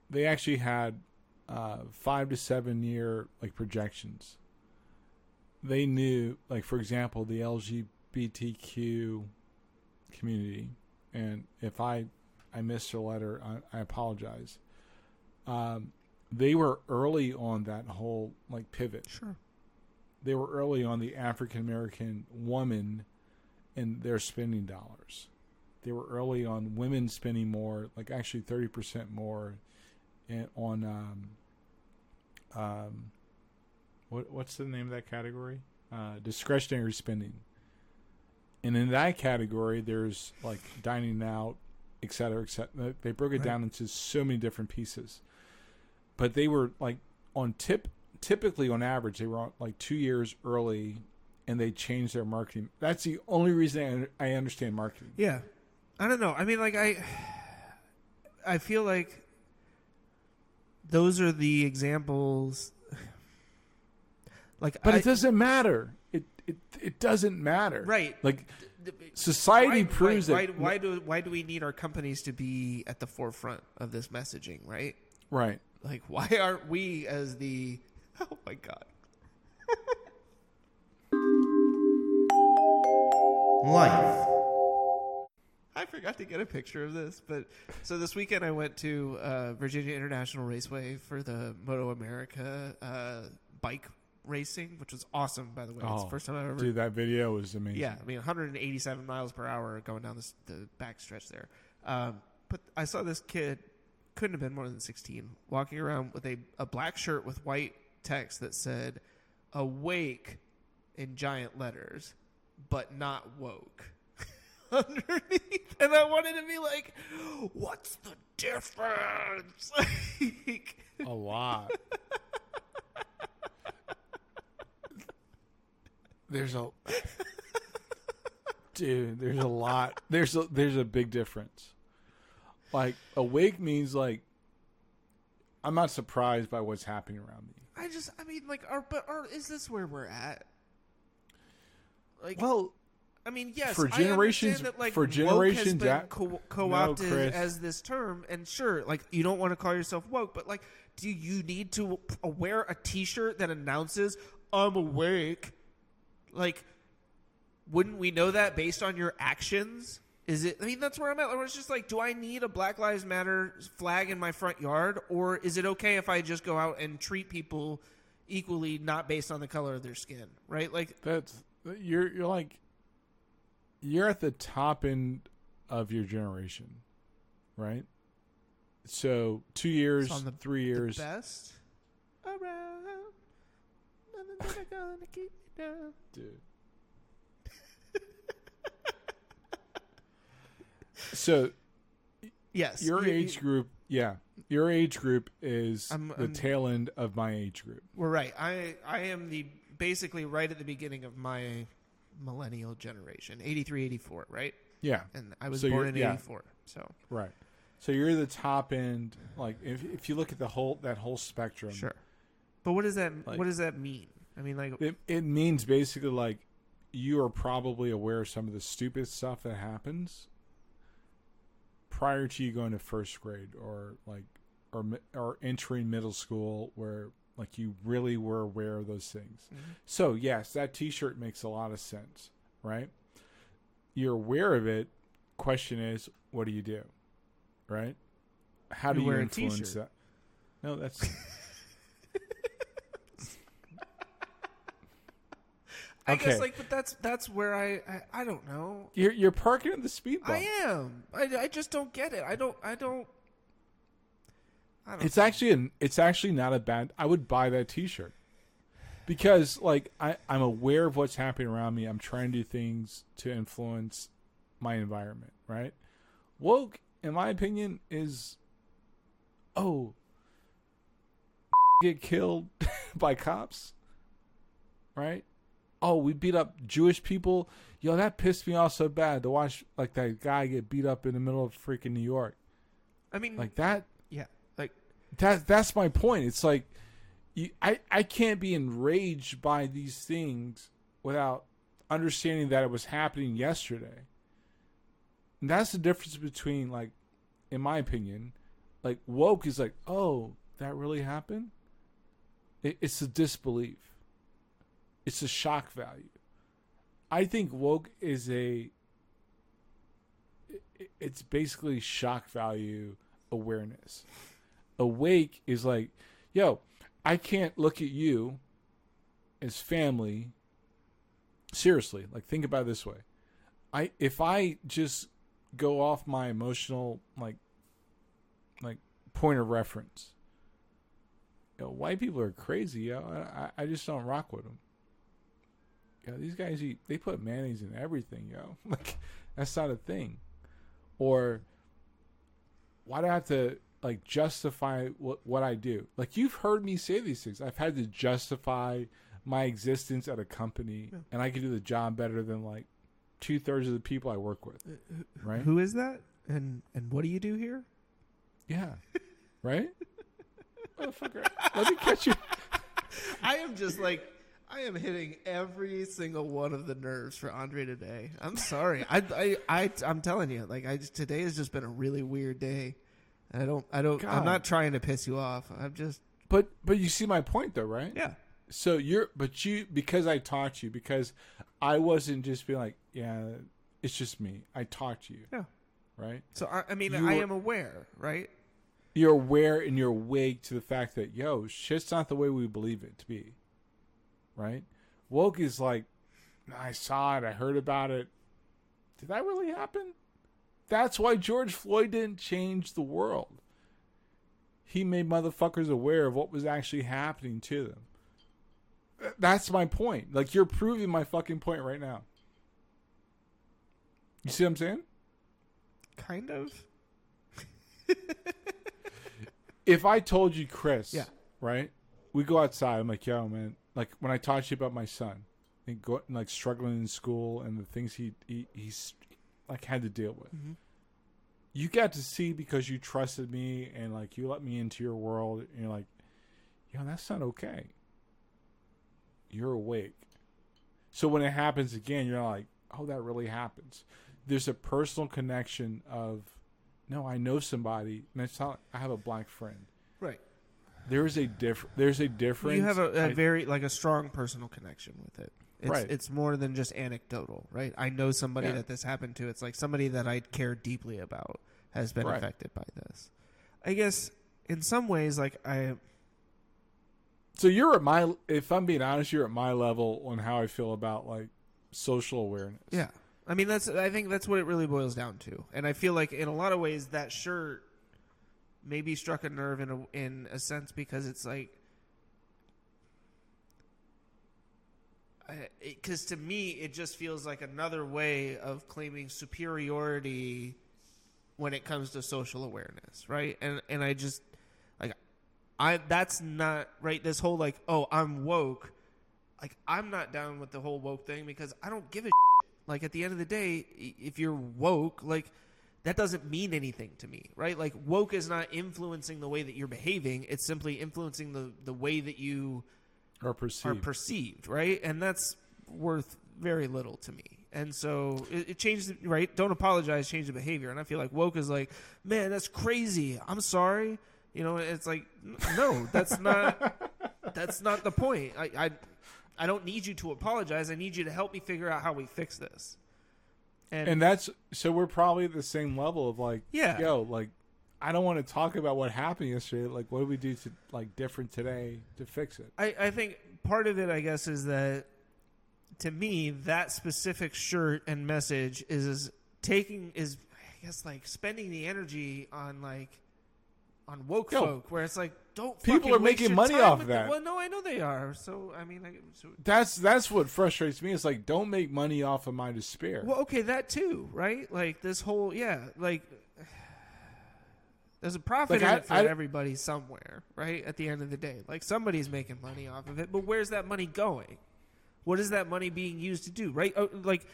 They actually had uh, five to seven year like projections. They knew, like for example, the LGBTQ community, and if I I missed a letter, I, I apologize. Um, they were early on that whole like pivot. Sure. They were early on the African American woman and their spending dollars. They were early on women spending more, like actually thirty percent more, and on um, um, what what's the name of that category? Uh, discretionary spending. And in that category, there's like dining out, et cetera, et cetera. They broke it Right. down into so many different pieces. But they were like on tip, typically on average, they were on like two years early, and they change their marketing. That's the only reason I, I understand marketing. Yeah. I don't know. I mean, like I, I feel like those are the examples. Like, But I, it doesn't matter. It it it doesn't matter. Right. Like society why, proves why, that. Why, why do why do we need our companies to be at the forefront of this messaging? Right. Right. Like, why aren't we as the? Oh my god. Life. I forgot to get a picture of this, but so this weekend I went to uh, Virginia International Raceway for the Moto America uh, bike racing, which was awesome. By the way, it's the first time I've ever. Oh, Dude, that video was amazing. Yeah, I mean 187 miles per hour going down this, the back stretch there. Um, but I saw this kid, couldn't have been more than 16, walking around with a, a black shirt with white text that said "Awake" in giant letters, but not woke. Underneath, and I wanted to be like, "What's the difference?" like, A lot. there's a dude. There's a lot. There's a there's a big difference. Like awake means like I'm not surprised by what's happening around me. I just, I mean, like, are but are is this where we're at? Like, Well, I mean, yes, For generations- that, like, for woke has generations been co- co-opted No, as this term, and sure, like you don't want to call yourself woke, but like, do you need to wear a T-shirt that announces "I'm awake"? Like, wouldn't we know that based on your actions? Is it? I mean, that's where I'm at. Where it's just like, do I need a Black Lives Matter flag in my front yard, or is it okay if I just go out and treat people equally, not based on the color of their skin? Right? Like, that's you're you're like you're at the top end of your generation, right? So two years, on the- three years. Best around. Nothing gonna keep me down. Dude. so Yes, your you- age you- group, yeah, your age group is I'm- the I'm- tail end of my age group. We're right. I I am the basically right at the beginning of my millennial generation, 83, 84, right? Yeah, And I was So born you're- in yeah. 84. So, right. So you're the top end. Like if if you look at the whole that whole spectrum, sure. But what does that Like- what does that mean? I mean like It it means basically like you are probably aware of some of the stupid stuff that happens prior to you going to first grade or like or mi- or entering middle school where like you really were aware of those things. Mm-hmm. So yes, that T-shirt makes a lot of sense, right? You're aware of it. Question is, what do you do? Right? How do You you, wear a influence T-shirt. that? No, that's I okay. guess like but that's that's where I I, I don't know. you're you're parking at the speed bump. I am. I, I just don't get it. I don't I don't It's actually an, it's actually not a bad. I would buy that T-shirt because like I I'm aware of what's happening around me. I'm trying to do things to influence my environment. Right? Woke, in my opinion, is oh get killed by cops. Right? Oh, we beat up Jewish people. Yo, that pissed me off so bad to watch like that guy get beat up in the middle of freaking New York. I mean Like that that that's my point. It's like you, I I can't be enraged by these things without understanding that it was happening yesterday. And that's the difference between like, in my opinion, like woke is like, oh, that really happened. It, it's a disbelief. It's a shock value. I think woke is a. it- It's basically shock value awareness awake is like, yo, I can't look at you as family. Seriously, like think about this way. I if I just go off my emotional like like point of reference. Yo, white people are crazy, yo. I, I I just don't rock with them. Yo, these guys eat. They put mayonnaise in everything, yo. Like that's not a thing. Or why do I have to like justify what what I do? Like you've heard me say these things. I've had to justify my existence at a company, and I can do the job better than like two thirds of the people I work with. Uh, uh, right? who is that? And and what do you do here? Yeah. Right. Motherfucker. Let me catch you. I am just like I am hitting every single one of the nerves for Andre today. I'm sorry. I I, I I'm telling you, like I just, today has just been a really weird day. I don't I don't I'm not trying to piss you off. I'm just But but you see my point though, right? yeah. So you're but you because I taught you because I wasn't just being like yeah it's just me. I taught you, Yeah. right? So I, I mean You I were- am aware, right? you're aware and you're awake to the fact that yo shit's not the way we believe it to be right woke is like i saw it i heard about it did that really happen that's why george floyd didn't change the world he made motherfuckers aware of what was actually happening to them that's my point like you're proving my fucking point right now you see what i'm saying Kind of. if I told you, Chris, Yeah. right? We go outside. I'm like, yo, man. Like when I taught you about my son, and go like struggling in school and the things he, he he's like had to deal with. Mm-hmm. You got to see because you trusted me and like you let me into your world. And you're like, yo, that's not okay. You're awake. So when it happens again, you're like, oh, that really happens. There's a personal connection of, no, I know somebody, and it's not. I have a black friend. Right. There is a diff. There's a difference. You have a, a I- very like a strong personal connection with it. It's, Right. it's more than just anecdotal, right? I know somebody Yeah. that this happened to. It's like somebody that I care deeply about has been Right. affected by this. I guess in some ways, like I, So you're at my. If I'm being honest, you're at my level on how I feel about like social awareness. yeah, I mean, that's I think that's what it really boils down to. And I feel like in a lot of ways that shirt maybe struck a nerve in a in a sense because it's like because to me it just feels like another way of claiming superiority when it comes to social awareness, right? And and I just like I that's not right this whole like oh, I'm woke. Like I'm not down with the whole woke thing because I don't give a shit. like at the end of the day if you're woke like that doesn't mean anything to me, right? Like woke is not influencing the way that you're behaving, it's simply influencing the the way that you are perceived. perceived, right? And that's worth very little to me. And so it, it changed, right? Don't apologize, change the behavior. And I feel like woke is like, man, that's crazy. I'm sorry. You know, it's like, no, that's not, that's not the point. I, I, I don't need you to apologize. I need you to help me figure out how we fix this. And, and that's so we're probably at the same level of like, Yeah. yo, like I don't want to talk about what happened yesterday. Like, what do we do to like different today to fix it? I, I think part of it, I guess, is that to me, that specific shirt and message is taking is I guess like spending the energy on like on woke Yo, folk, where it's like don't people are making money off that. The, well, no, I know they are. So I mean, I, so, That's that's what frustrates me. It's like don't make money off of my despair. well, okay, that too, right? Like this whole yeah, like. There's a profit Like, in I- it for I- everybody somewhere, right? At the end of the day, like somebody's making money off of it, but where's that money going? What is that money being used to do? Right? Oh, like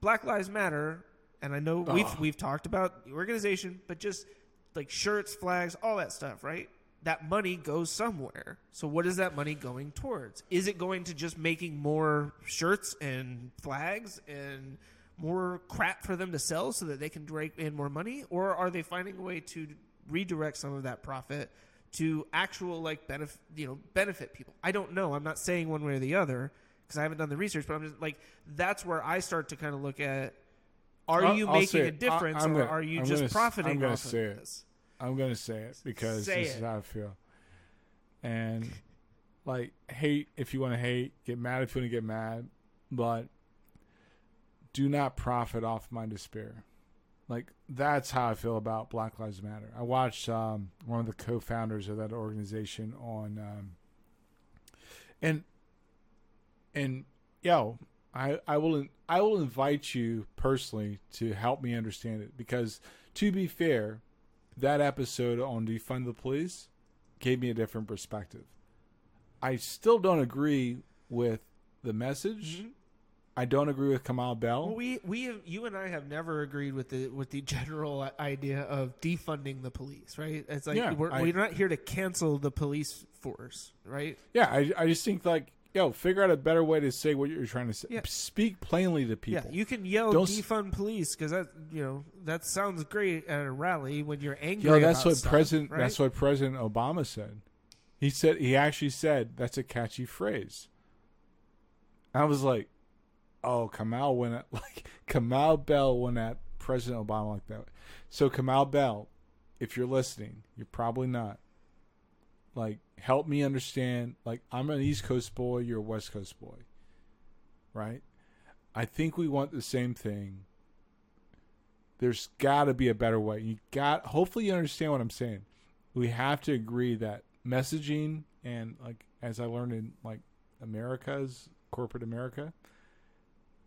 Black Lives Matter, and I know we've we've talked about the organization, but just like shirts, flags, all that stuff, right? That money goes somewhere. So what is that money going towards? Is it going to just making more shirts and flags and more crap for them to sell so that they can drake in more money, or are they finding a way to redirect some of that profit to actual like benefit you know benefit people? I don't know. I'm not saying one way or the other because I haven't done the research, but I'm just like that's where I start to kind of look at. Are I'll- you I'll making a difference, I'm or gonna- are you I'm just gonna profiting I'm gonna off say of it. this? I'm gonna say it because Say this it. is how I feel. And like hate if you want to hate, get mad if you want to get mad, but do not profit off my despair. Like that's how I feel about Black Lives Matter. I watched um, one of the co-founders of that organization on, um, and and yo, I I will I will invite you personally to help me understand it because to be fair, that episode on defund the police gave me a different perspective. I still don't agree with the message. I don't agree with Kamau Bell. Well, we we have, you and I have never agreed with the with the general idea of defunding the police, right? It's like Yeah, we're, I- we're not here to cancel the police force, right? yeah, I, I just think like yo, figure out a better way to say what you're trying to say. Yeah. Speak plainly to people. Yeah, you can yell Don't defund police because that you know that sounds great at a rally when you're angry. Yo, that's what stuff, President. right? That's what President Obama said. He said he actually said that's a catchy phrase. I was like, oh, Kamau went at like Kamau Bell went at President Obama like that. So Kamau Bell, if you're listening, you're probably not. Like, help me understand. Like, I'm an East Coast boy. You're a West Coast boy, right? I think we want the same thing there's got to be a better way. You got hopefully you understand what I'm saying. We have to agree that messaging and like as I learned in like America's corporate America,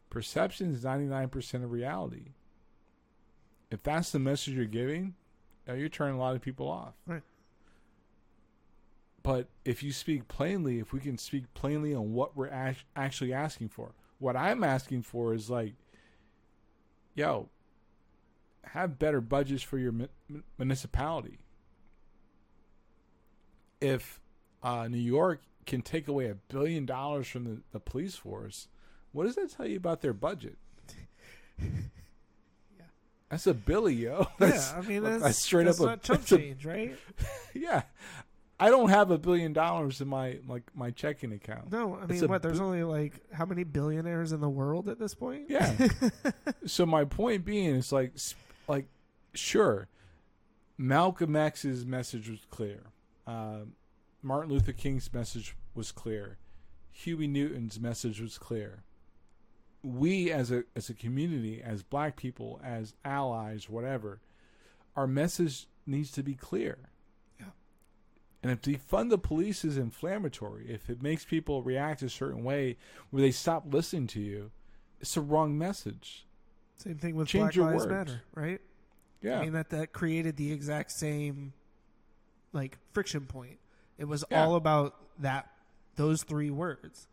perception is 99% of reality. If that's the message you're giving, you're turning a lot of people off. Right. But if you speak plainly, if we can speak plainly on what we're act- actually asking for, what I'm asking for is like, yo, have better budgets for your mu- mu- municipality. If uh, New York can take away a billion dollars from the, the police force, what does that tell you about their budget? That's a billy, yo. That's, yeah, I mean that's that's, straight that's up a- not chump that's a- change, right? yeah. I don't have a billion dollars in my like my checking account. No, I mean what? There's bi- only like how many billionaires in the world at this point? Yeah. so my point being is like like sure, Malcolm X's message was clear. Um, Martin Luther King's message was clear. Huey Newton's message was clear. We as a as a community, as black people, as allies, whatever, our message needs to be clear. Yeah. And if defund the police is inflammatory, if it makes people react a certain way where they stop listening to you, it's the wrong message. Same thing with Change Black your Lives words. Matter, right? Yeah. I mean that that created the exact same like friction point. It was Yeah. all about that those three words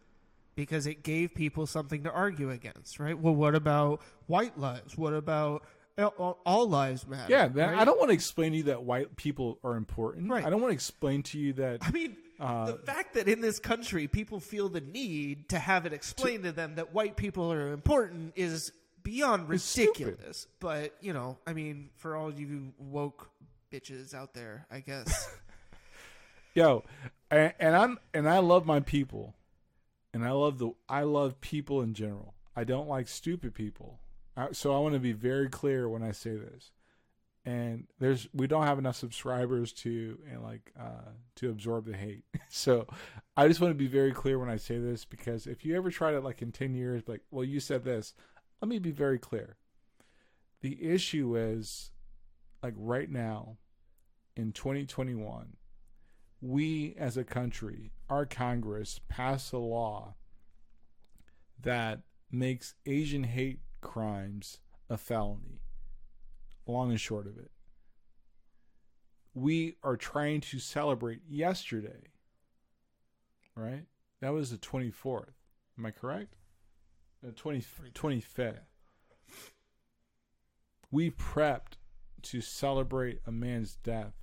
because it gave people something to argue against, right? Well, what about white lives? What about all, all lives matter? yeah, that, right? I don't want to explain to you that white people are important. Right. I don't want to explain to you that I mean, Uh, the fact that in this country people feel the need to have it explained to, them that white people are important is beyond ridiculous. But you know, I mean, for all you woke bitches out there, I guess. yo and, and i'm and i love my people and i love the i love people in general. I don't like stupid people. I, so i want to be very clear when i say this. And there's we don't have enough subscribers to and like uh to absorb the hate. So i just want to be very clear when i say this because if you ever try to like in 10 years like well you said this let me be very clear. The issue is like right now in 2021 we as a country, our Congress passed a law that makes Asian hate crimes a felony. Long and short of it. We are trying to celebrate yesterday, right? That was the 24th. Am I correct? The 20, 25th. We prepped to celebrate a man's death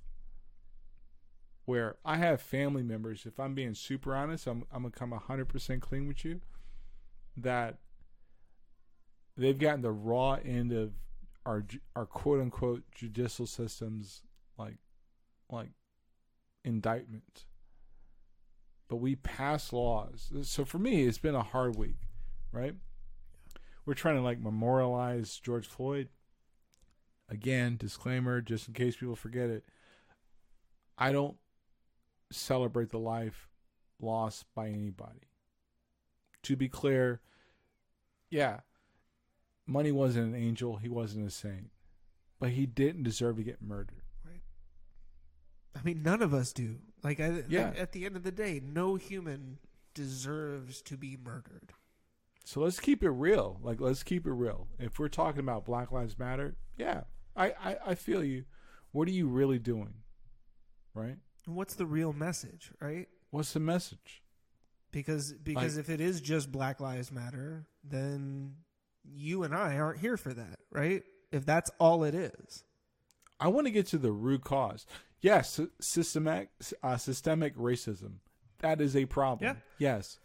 where I have family members, if I'm being super honest, I'm I'm gonna come hundred percent clean with you, that they've gotten the raw end of our our quote unquote judicial systems like like indictment. But we pass laws. So for me it's been a hard week, right? We're trying to like memorialize George Floyd. Again, disclaimer, just in case people forget it. I don't celebrate the life lost by anybody. To be clear, yeah, Money wasn't an angel, he wasn't a saint, but he didn't deserve to get murdered. Right. I mean, none of us do. Like, I, Yeah. at the end of the day, no human deserves to be murdered. So let's keep it real. Like let's keep it real. If we're talking about Black Lives Matter, yeah, I, I, I feel you. What are you really doing? Right? What's the real message, right? What's the message? Because because Like- if it is just Black Lives Matter, then you and I aren't here for that, right? If that's all it is. I want to get to the root cause. Yes, systemic uh, systemic racism. That is a problem. Yeah. Yes.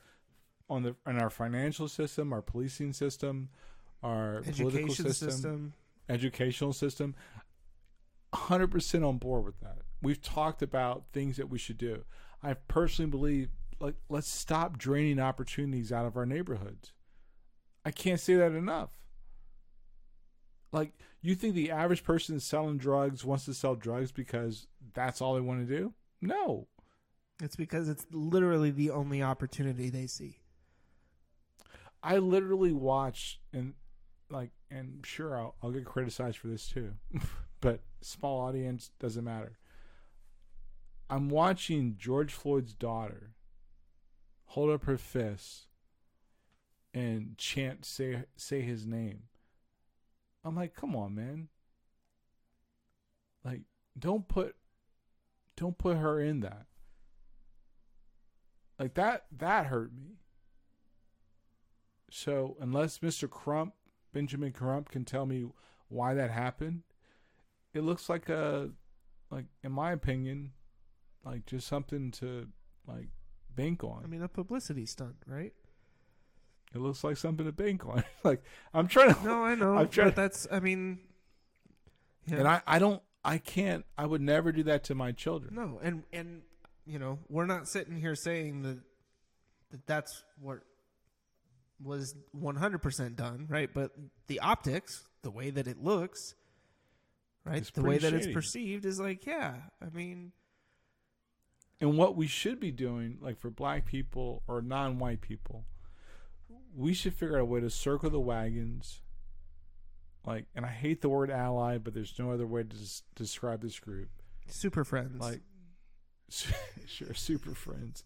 On the in our financial system, our policing system, our political system, system. educational system. 100% on board with that. We've talked about things that we should do. I personally believe like let's stop draining opportunities out of our neighborhoods. I can't say that enough. Like you think the average person selling drugs wants to sell drugs because that's all they want to do? No. It's because it's literally the only opportunity they see. I literally watch and like and sure I'll, I'll get criticized for this too. but small audience doesn't matter. I'm watching George Floyd's daughter hold up her fist and chant say say his name. I'm like, "Come on, man. Like don't put don't put her in that." Like that that hurt me. So unless Mr. Crump, Benjamin Crump, can tell me why that happened, it looks like a, like in my opinion, like just something to like bank on. I mean, a publicity stunt, right? it looks like something to bank on. like I'm trying to, No, I know. I'm trying but that's, I mean, yeah. and I, I don't, I can't, I would never do that to my children. No, and and you know, we're not sitting here saying that that that's what was 100% done, right? But the optics, the way that it looks, right? It's the way that it's perceived is like, yeah, I mean, And what we should be doing, like for black people or non-white people, we should figure out a way to circle the wagons. Like, and I hate the word ally, but there's no other way to des- describe this group. Super friends. Like, sure, super friends.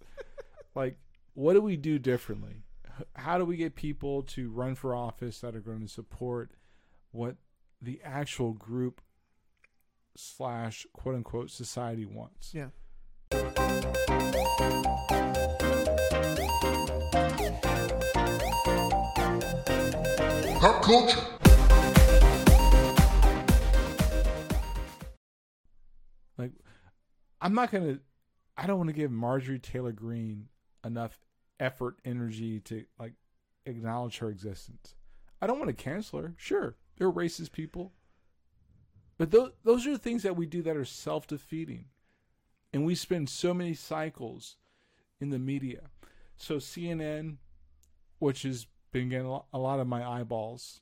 like, what do we do differently? How do we get people to run for office that are going to support what the actual group slash quote unquote society wants? yeah. Pop culture. Like, I'm not gonna. I don't want to give Marjorie Taylor Greene enough effort, energy to like acknowledge her existence. I don't want to cancel her. Sure, they're racist people, but those those are the things that we do that are self defeating, and we spend so many cycles in the media. So CNN, which has been getting a lot of my eyeballs.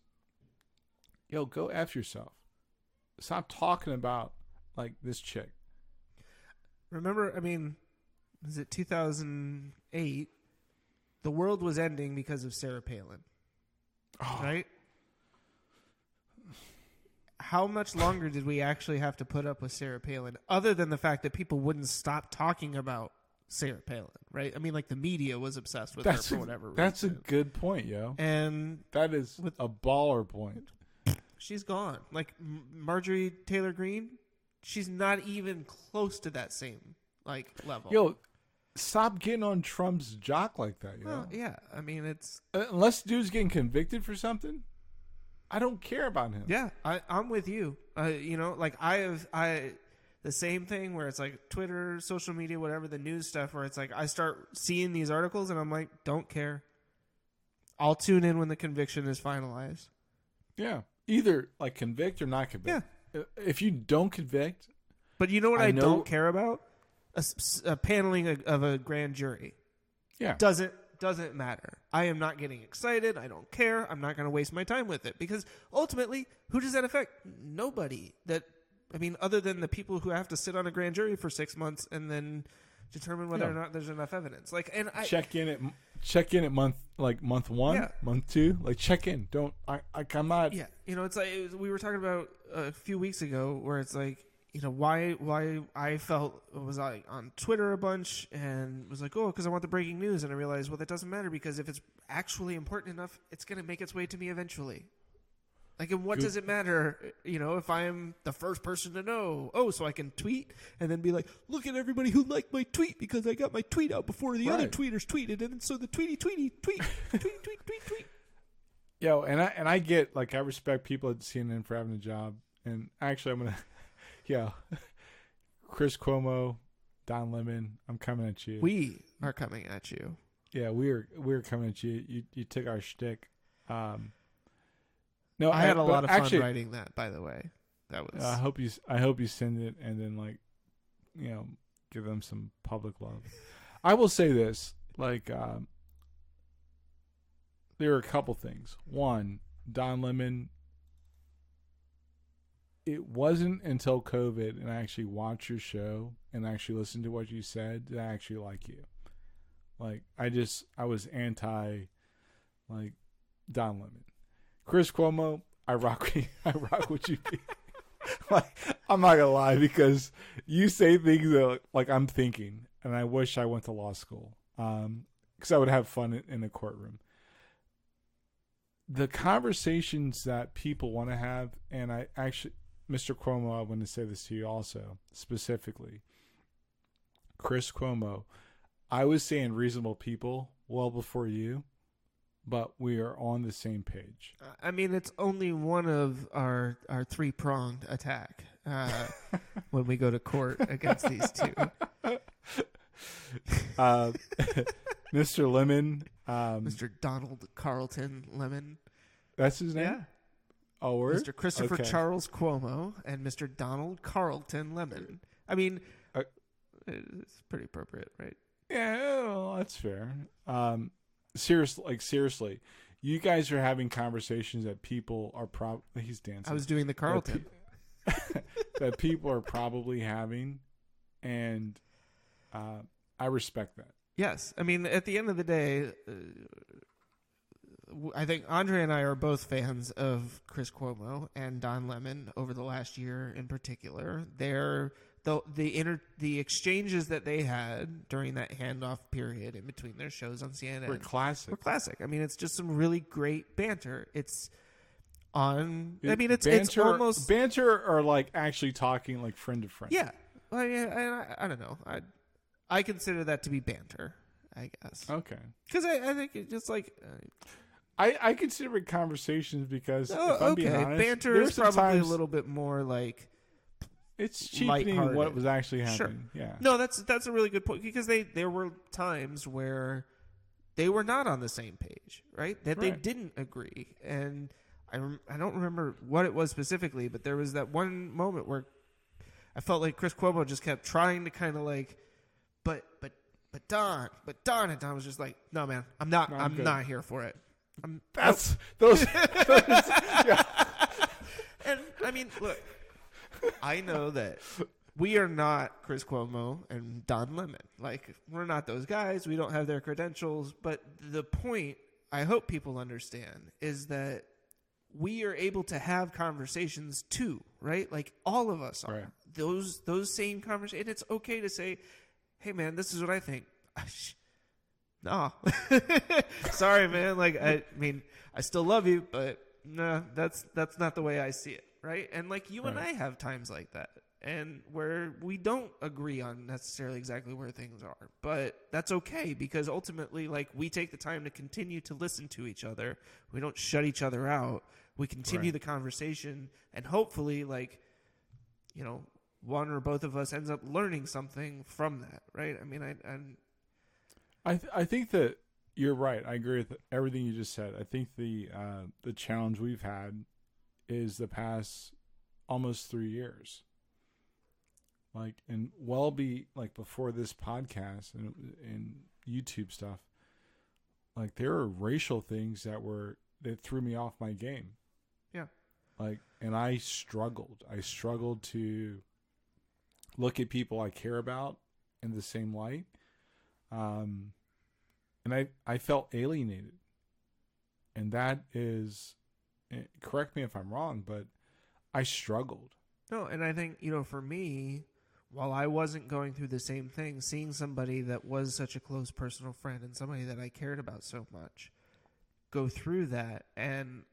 Yo, go f yourself. Stop talking about like this chick. Remember, I mean, is it 2008? The world was ending because of Sarah Palin. Oh. Right? How much longer did we actually have to put up with Sarah Palin, other than the fact that people wouldn't stop talking about Sarah Palin, right? I mean, like the media was obsessed with That's her for whatever that's a good point, yo. and That is With- a baller point. she's gone. Like Marjorie Taylor Greene, she's not even close to that same like level. Yo, stop getting on Trump's jock like that, yo. Well, yeah, I mean it's Unless dude's getting convicted for something, I don't care about him. Yeah, I, I'm with you. Uh, you know, like I have I the same thing where it's like Twitter, social media, whatever the news stuff, where it's like I start seeing these articles and I'm like, don't care. I'll tune in when the conviction is finalized. Yeah. Either like convict or not convict. Yeah. If you don't convict, But you know what I I, know- don't care about? a paneling of, of a grand jury yeah. doesn't doesn't matter. I am not getting excited. I don't care. I'm not going to waste my time with it because ultimately, who does that affect? Nobody. That I mean, other than the people who have to sit on a grand jury for six months and then determine whether Yeah. or not there's enough evidence. Like, and I check in at check in at month like month one, Yeah. month two. Like check in. Don't I? I I'm not. yeah, you know, it's like it was, we were talking about a few weeks ago where it's like. You know why? Why I felt was like on Twitter a bunch and was like, oh, because I want the breaking news, and I realized, well, that doesn't matter because if it's actually important enough, it's going to make its way to me eventually. Like, and what Good. does it matter? You know, if I'm the first person to know, oh, so I can tweet and then be like, look at everybody who liked my tweet because I got my tweet out before the other tweeters tweeted, and so the tweety tweety tweet tweet tweet tweet tweet. Yo, and I and I get like I respect people at CNN for having a job, and actually I'm gonna, yeah, Chris Cuomo, Don Lemon, I'm coming at you. We are coming at you. yeah, we're we're coming at you. You you took our shtick. Um, no, I had a lot of fun actually, writing that, by the way. That was I hope you I hope you send it and then like, you know, give them some public love. I will say this, like, um, there are a couple things. One, Don Lemon. It wasn't until COVID and I actually watched your show and actually listened to what you said that I actually like you. Like I just I was anti, like Don Lemon, Chris Cuomo. I rock I rock with you. like I'm not gonna lie because you say things that like I'm thinking, and I wish I went to law school um because I would have fun in, in a courtroom. The conversations that people want to have, and I actually, Mr. Cuomo, I want to say this to you also specifically. Chris Cuomo, I was saying reasonable people well before you, but we are on the same page. I mean, it's only one of our our three pronged attack uh, when we go to court against these two. uh, Mr. Lemon. Um, Mr. Donald Carlton Lemon, that's his name. Oh, word? Mr. Christopher Okay. Charles Cuomo, and Mr. Donald Carlton Lemon. I mean, Uh, it's pretty appropriate, right? Yeah, well, that's fair. Um, seriously, like seriously, you guys are having conversations that people are probably he's dancing. I was doing the Carlton. that people are probably having, and uh, I respect that. Yes, I mean, at the end of the day, uh, I think Andre and I are both fans of Chris Cuomo and Don Lemon over the last year in particular. They're the the inter, the exchanges that they had during that handoff period in between their shows on CNN We're classic. were classic. I mean, it's just some really great banter. It's on. I mean, it's banter, it's almost banter or like actually talking like friend to friend. yeah. Yeah, I, I don't know. I I consider that to be banter. I guess Okay. because I, I think it's just like uh, I, I consider it conversations because oh, if I'm okay, being honest, banter is probably a little bit more like It's cheapening what was actually happening. Sure. Yeah. No, that's that's a really good point because they there were times where they were not on the same page, right? That they didn't agree, and I rem- I don't remember what it was specifically, but there was that one moment where I felt like Chris Cuomo just kept trying to kind of like, but but but Don, but Don, and Don was just like, no man, I'm not, No, I'm I'm, not here for it. I'm, That's oh. those. And I mean, look, I know that we are not Chris Cuomo and Don Lemon. Like, we're not those guys. We don't have their credentials. But the point I hope people understand is that we are able to have conversations too, right? Like all of us are. Right. Those those same conversations. And it's okay to say, "Hey, man, this is what I think." no, sorry, man. Like I mean, I still love you, but no, that's that's not the way I see it, right? And like you and I have times like that, and where we don't agree on necessarily exactly where things are, but that's okay because ultimately, like we take the time to continue to listen to each other. We don't shut each other out. We continue Right. the conversation, and hopefully, like you know, one or both of us ends up learning something from that, right? I mean, I, I'm I th- I think that you're right. I agree with everything you just said. I think the uh, the challenge we've had is the past almost three years. Like and well be like before this podcast and and YouTube stuff. Like there are racial things that were that threw me off my game. yeah. like and i struggled i struggled to look at people i care about in the same light um and i i felt alienated. And that is eh, correct me if i'm wrong but i struggled. No, and I think, you know, for me, while I wasn't going through the same thing, seeing somebody that was such a close personal friend and somebody that I cared about so much go through that and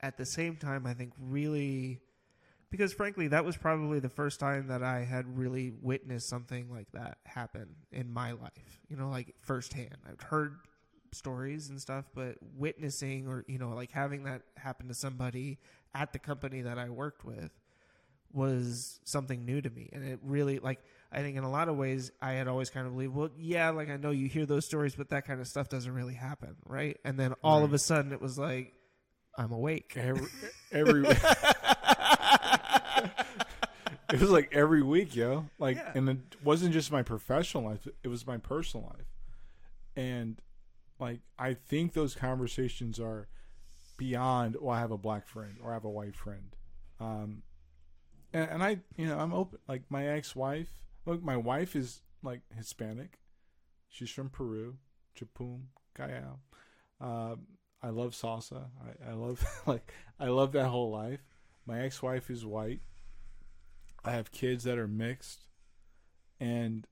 at the same time I think really because frankly that was probably the first time that I had really witnessed something like that happen in my life. You know, like firsthand. I've heard stories and stuff, but witnessing or you know, like having that happen to somebody at the company that I worked with was something new to me and it really like i think in a lot of ways i had always kind of believed well yeah like i know you hear those stories but that kind of stuff doesn't really happen right and then all of a sudden it was like i'm awake every every it was like every week yo like Yeah. and it wasn't just my professional life it was my personal life and like i think those conversations are beyond well i have a black friend or i have a white friend um and, and i you know i'm open like my ex-wife look my wife is like hispanic she's from peru chapum callao um, I love salsa. I, I love like I love that whole life. My ex-wife is white. I have kids that are mixed, and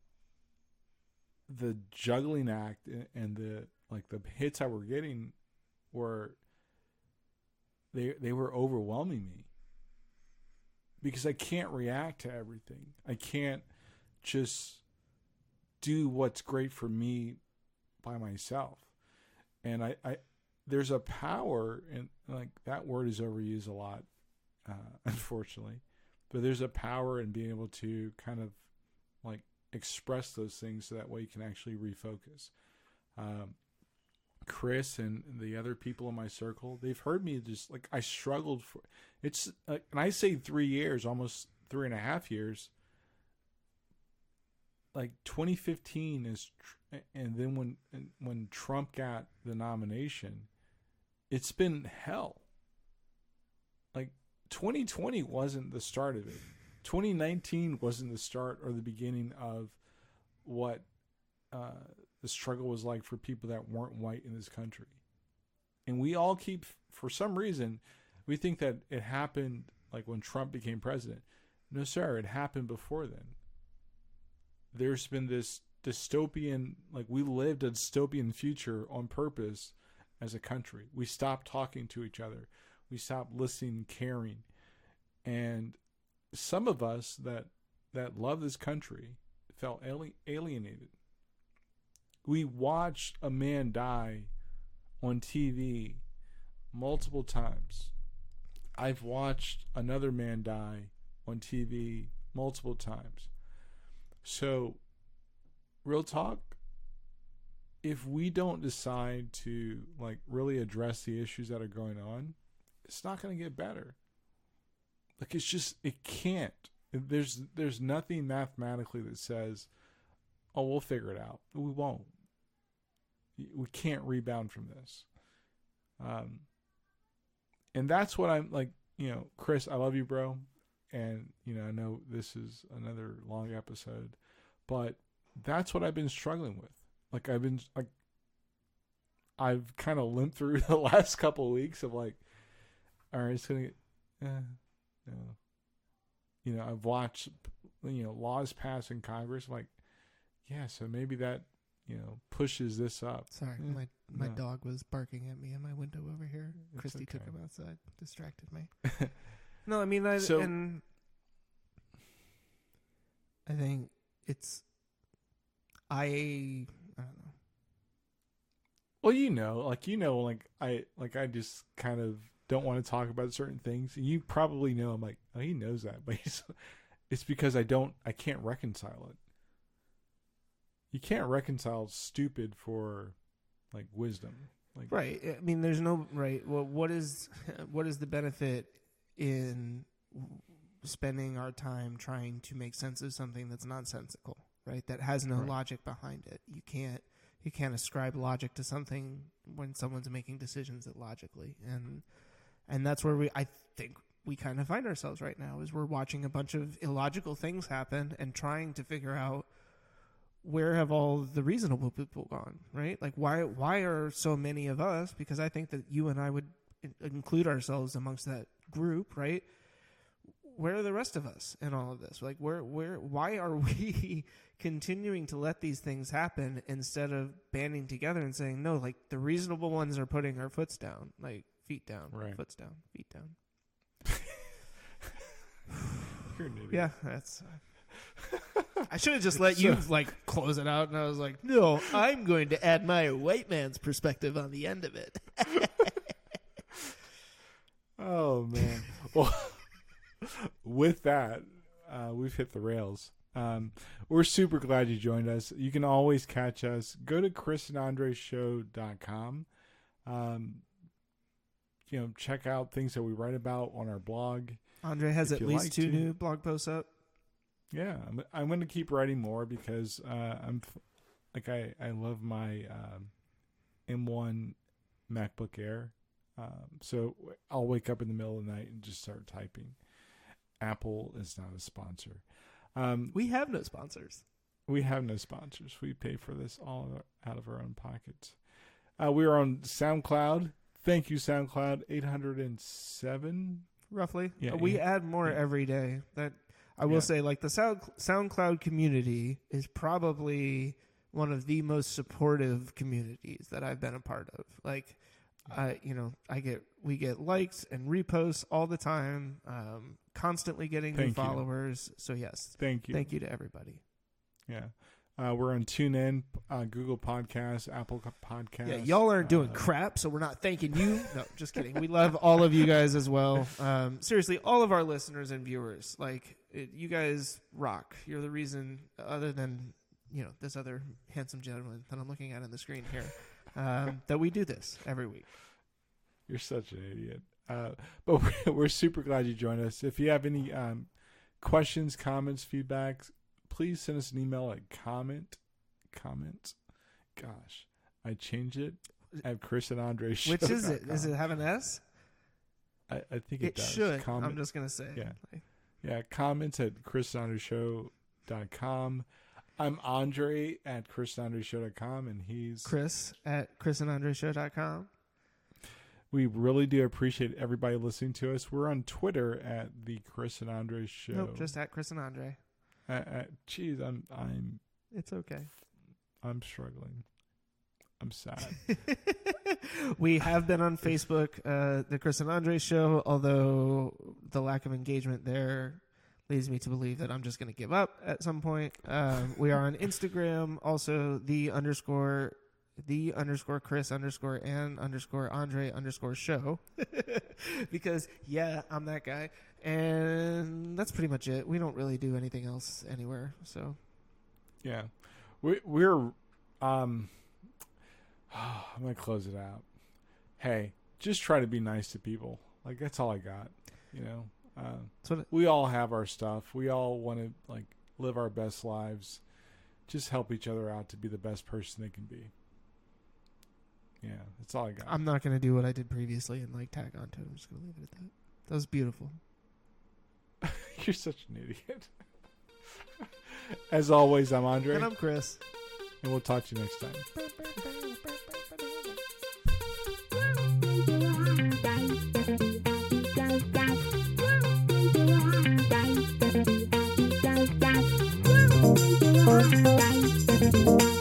the juggling act and- the like the hits I were getting were they they were overwhelming me. Because I can't react to everything. I can't just do what's great for me by myself. And I, I there's a power and like that word is overused a lot uh, unfortunately but there's a power in being able to kind of like express those things so that way you can actually refocus. Um, chris and the other people in my circle they've heard me just like i struggled for it's and i say three years almost three and a half years. Like 2015 is and then when when Trump got the nomination it's been hell. Like 2020 wasn't the start of it 2019 wasn't the start or the beginning of what uh, the struggle was like for people that weren't white in this country And we all keep, for some reason, we think that it happened like when Trump became president. No, sir, it happened before then. There's been this dystopian, like we lived a dystopian future on purpose as a country. We stopped talking to each other. We stopped listening, and caring. And some of us that that love this country felt alienated. We watched a man die on TV multiple times. I've watched another man die on TV multiple times. So, real talk, if we don't decide to like really address the issues that are going on, it's not going to get better. Like it's just it can't. There's there's nothing mathematically that says, "Oh, we'll figure it out." We won't. We can't rebound from this. Um, and that's what I'm like. You know, Chris, I love you, bro. And you know, I know this is another long episode, but that's what I've been struggling with. Like I've been like, I've kind of limped through the last couple of weeks of like, all right, it's gonna get, eh, no. You know, I've watched, you know, laws passed in Congress. I'm like, yeah, so maybe that, you know, pushes this up. Sorry, Eh, my my no. dog was barking at me in my window over here. It's Christy took him outside, distracted me. no, I mean, I, So- and I think it's I I don't know. Well, you know, like you know, like I like I just kind of don't want to talk about certain things. And you probably know I'm like, oh, he knows that, but he's, it's because I don't, I can't reconcile it. You can't reconcile stupid for like wisdom, like Right. I mean, there's no right. Well, what is what is the benefit in spending our time trying to make sense of something that's nonsensical, right? That has no Right. logic behind it. You can't you can't ascribe logic to something when someone's making decisions that logically and and that's where we I think we kind of find ourselves right now is we're watching a bunch of illogical things happen and trying to figure out where have all the reasonable people gone right? Like why why are so many of us because i think that you and i would include ourselves amongst that group right? Where are the rest of us in all of this? Like where where why are we continuing to let these things happen instead of banding together and saying no like the reasonable ones are putting our foots down. Like feet down Right. foots down feet down you're an idiot. yeah that's I should have just let you like close it out, and I was like, "No, I'm going to add my white man's perspective on the end of it." Oh man. well, with that, uh, we've hit the rails. Um, we're super glad you joined us. You can always catch us. Go to chrisandandreshow.com. Um, you know, check out things that we write about on our blog. Andre has at least like two to. new blog posts up. Yeah, I'm, I'm going to keep writing more because uh, I'm like I I love my um, M1 MacBook Air. Um, so I'll wake up in the middle of the night and just start typing. Apple is not a sponsor. Um, We have no sponsors. we have no sponsors. We pay for this all out of our own pockets. Uh, we are on SoundCloud. Thank you, SoundCloud. 807. roughly. Yeah, we yeah. add more Yeah. every day. That I will say, like the Sound SoundCloud community is probably one of the most supportive communities that I've been a part of. Like, I you know I get we get likes and reposts all the time, um, constantly getting new you. followers. So yes, Thank you. thank you to everybody. Yeah. Uh, we're on TuneIn, uh, Google Podcasts, Apple Podcasts. Yeah, y'all aren't doing uh, crap, so we're not thanking you. No, just kidding. We love all of you guys as well. Um, seriously, all of our listeners and viewers, like it, you guys rock. You're the reason, other than you know this other handsome gentleman that I'm looking at on the screen here, um, that we do this every week. You're such an idiot. Uh, but we're, we're super glad you joined us. If you have any um, questions, comments, feedbacks, please send us an email at comment, comment. Gosh, I changed it. At Chris and Andre show. Which is it? Does it have an S? I, I think it, It, does. should. Comment, I'm just gonna say. Yeah. Like, yeah, comments at chrisandreshow.com. I'm Andre at Chris and Andre Show.com and he's Chris at chrisandandreshow.com. we really do appreciate everybody listening to us. We're on Twitter at the Chris and Andre Show. Nope, just at Chris and Andre. Uh, uh, geez, I'm I'm It's okay. I'm struggling. I'm sad. we have been on Facebook, uh, the Chris and Andre show, although the lack of engagement there leads me to believe that I'm just going to give up at some point. Um, we are on Instagram, also the underscore, the underscore Chris underscore and underscore Andre underscore show. because, yeah, I'm that guy. And that's pretty much it. We don't really do anything else anywhere. So, yeah, we we're um. I'm gonna close it out. Hey, just try to be nice to people. Like that's all I got. You know, uh, we all have our stuff. We all want to like live our best lives. Just help each other out to be the best person they can be. Yeah, that's all I got. I'm not going to do what I did previously and like tag onto it. I'm just going to leave it at that. That was beautiful. You're such an idiot. As always, I'm Andre, And I'm Chris. and we'll talk to you next time. Thank you.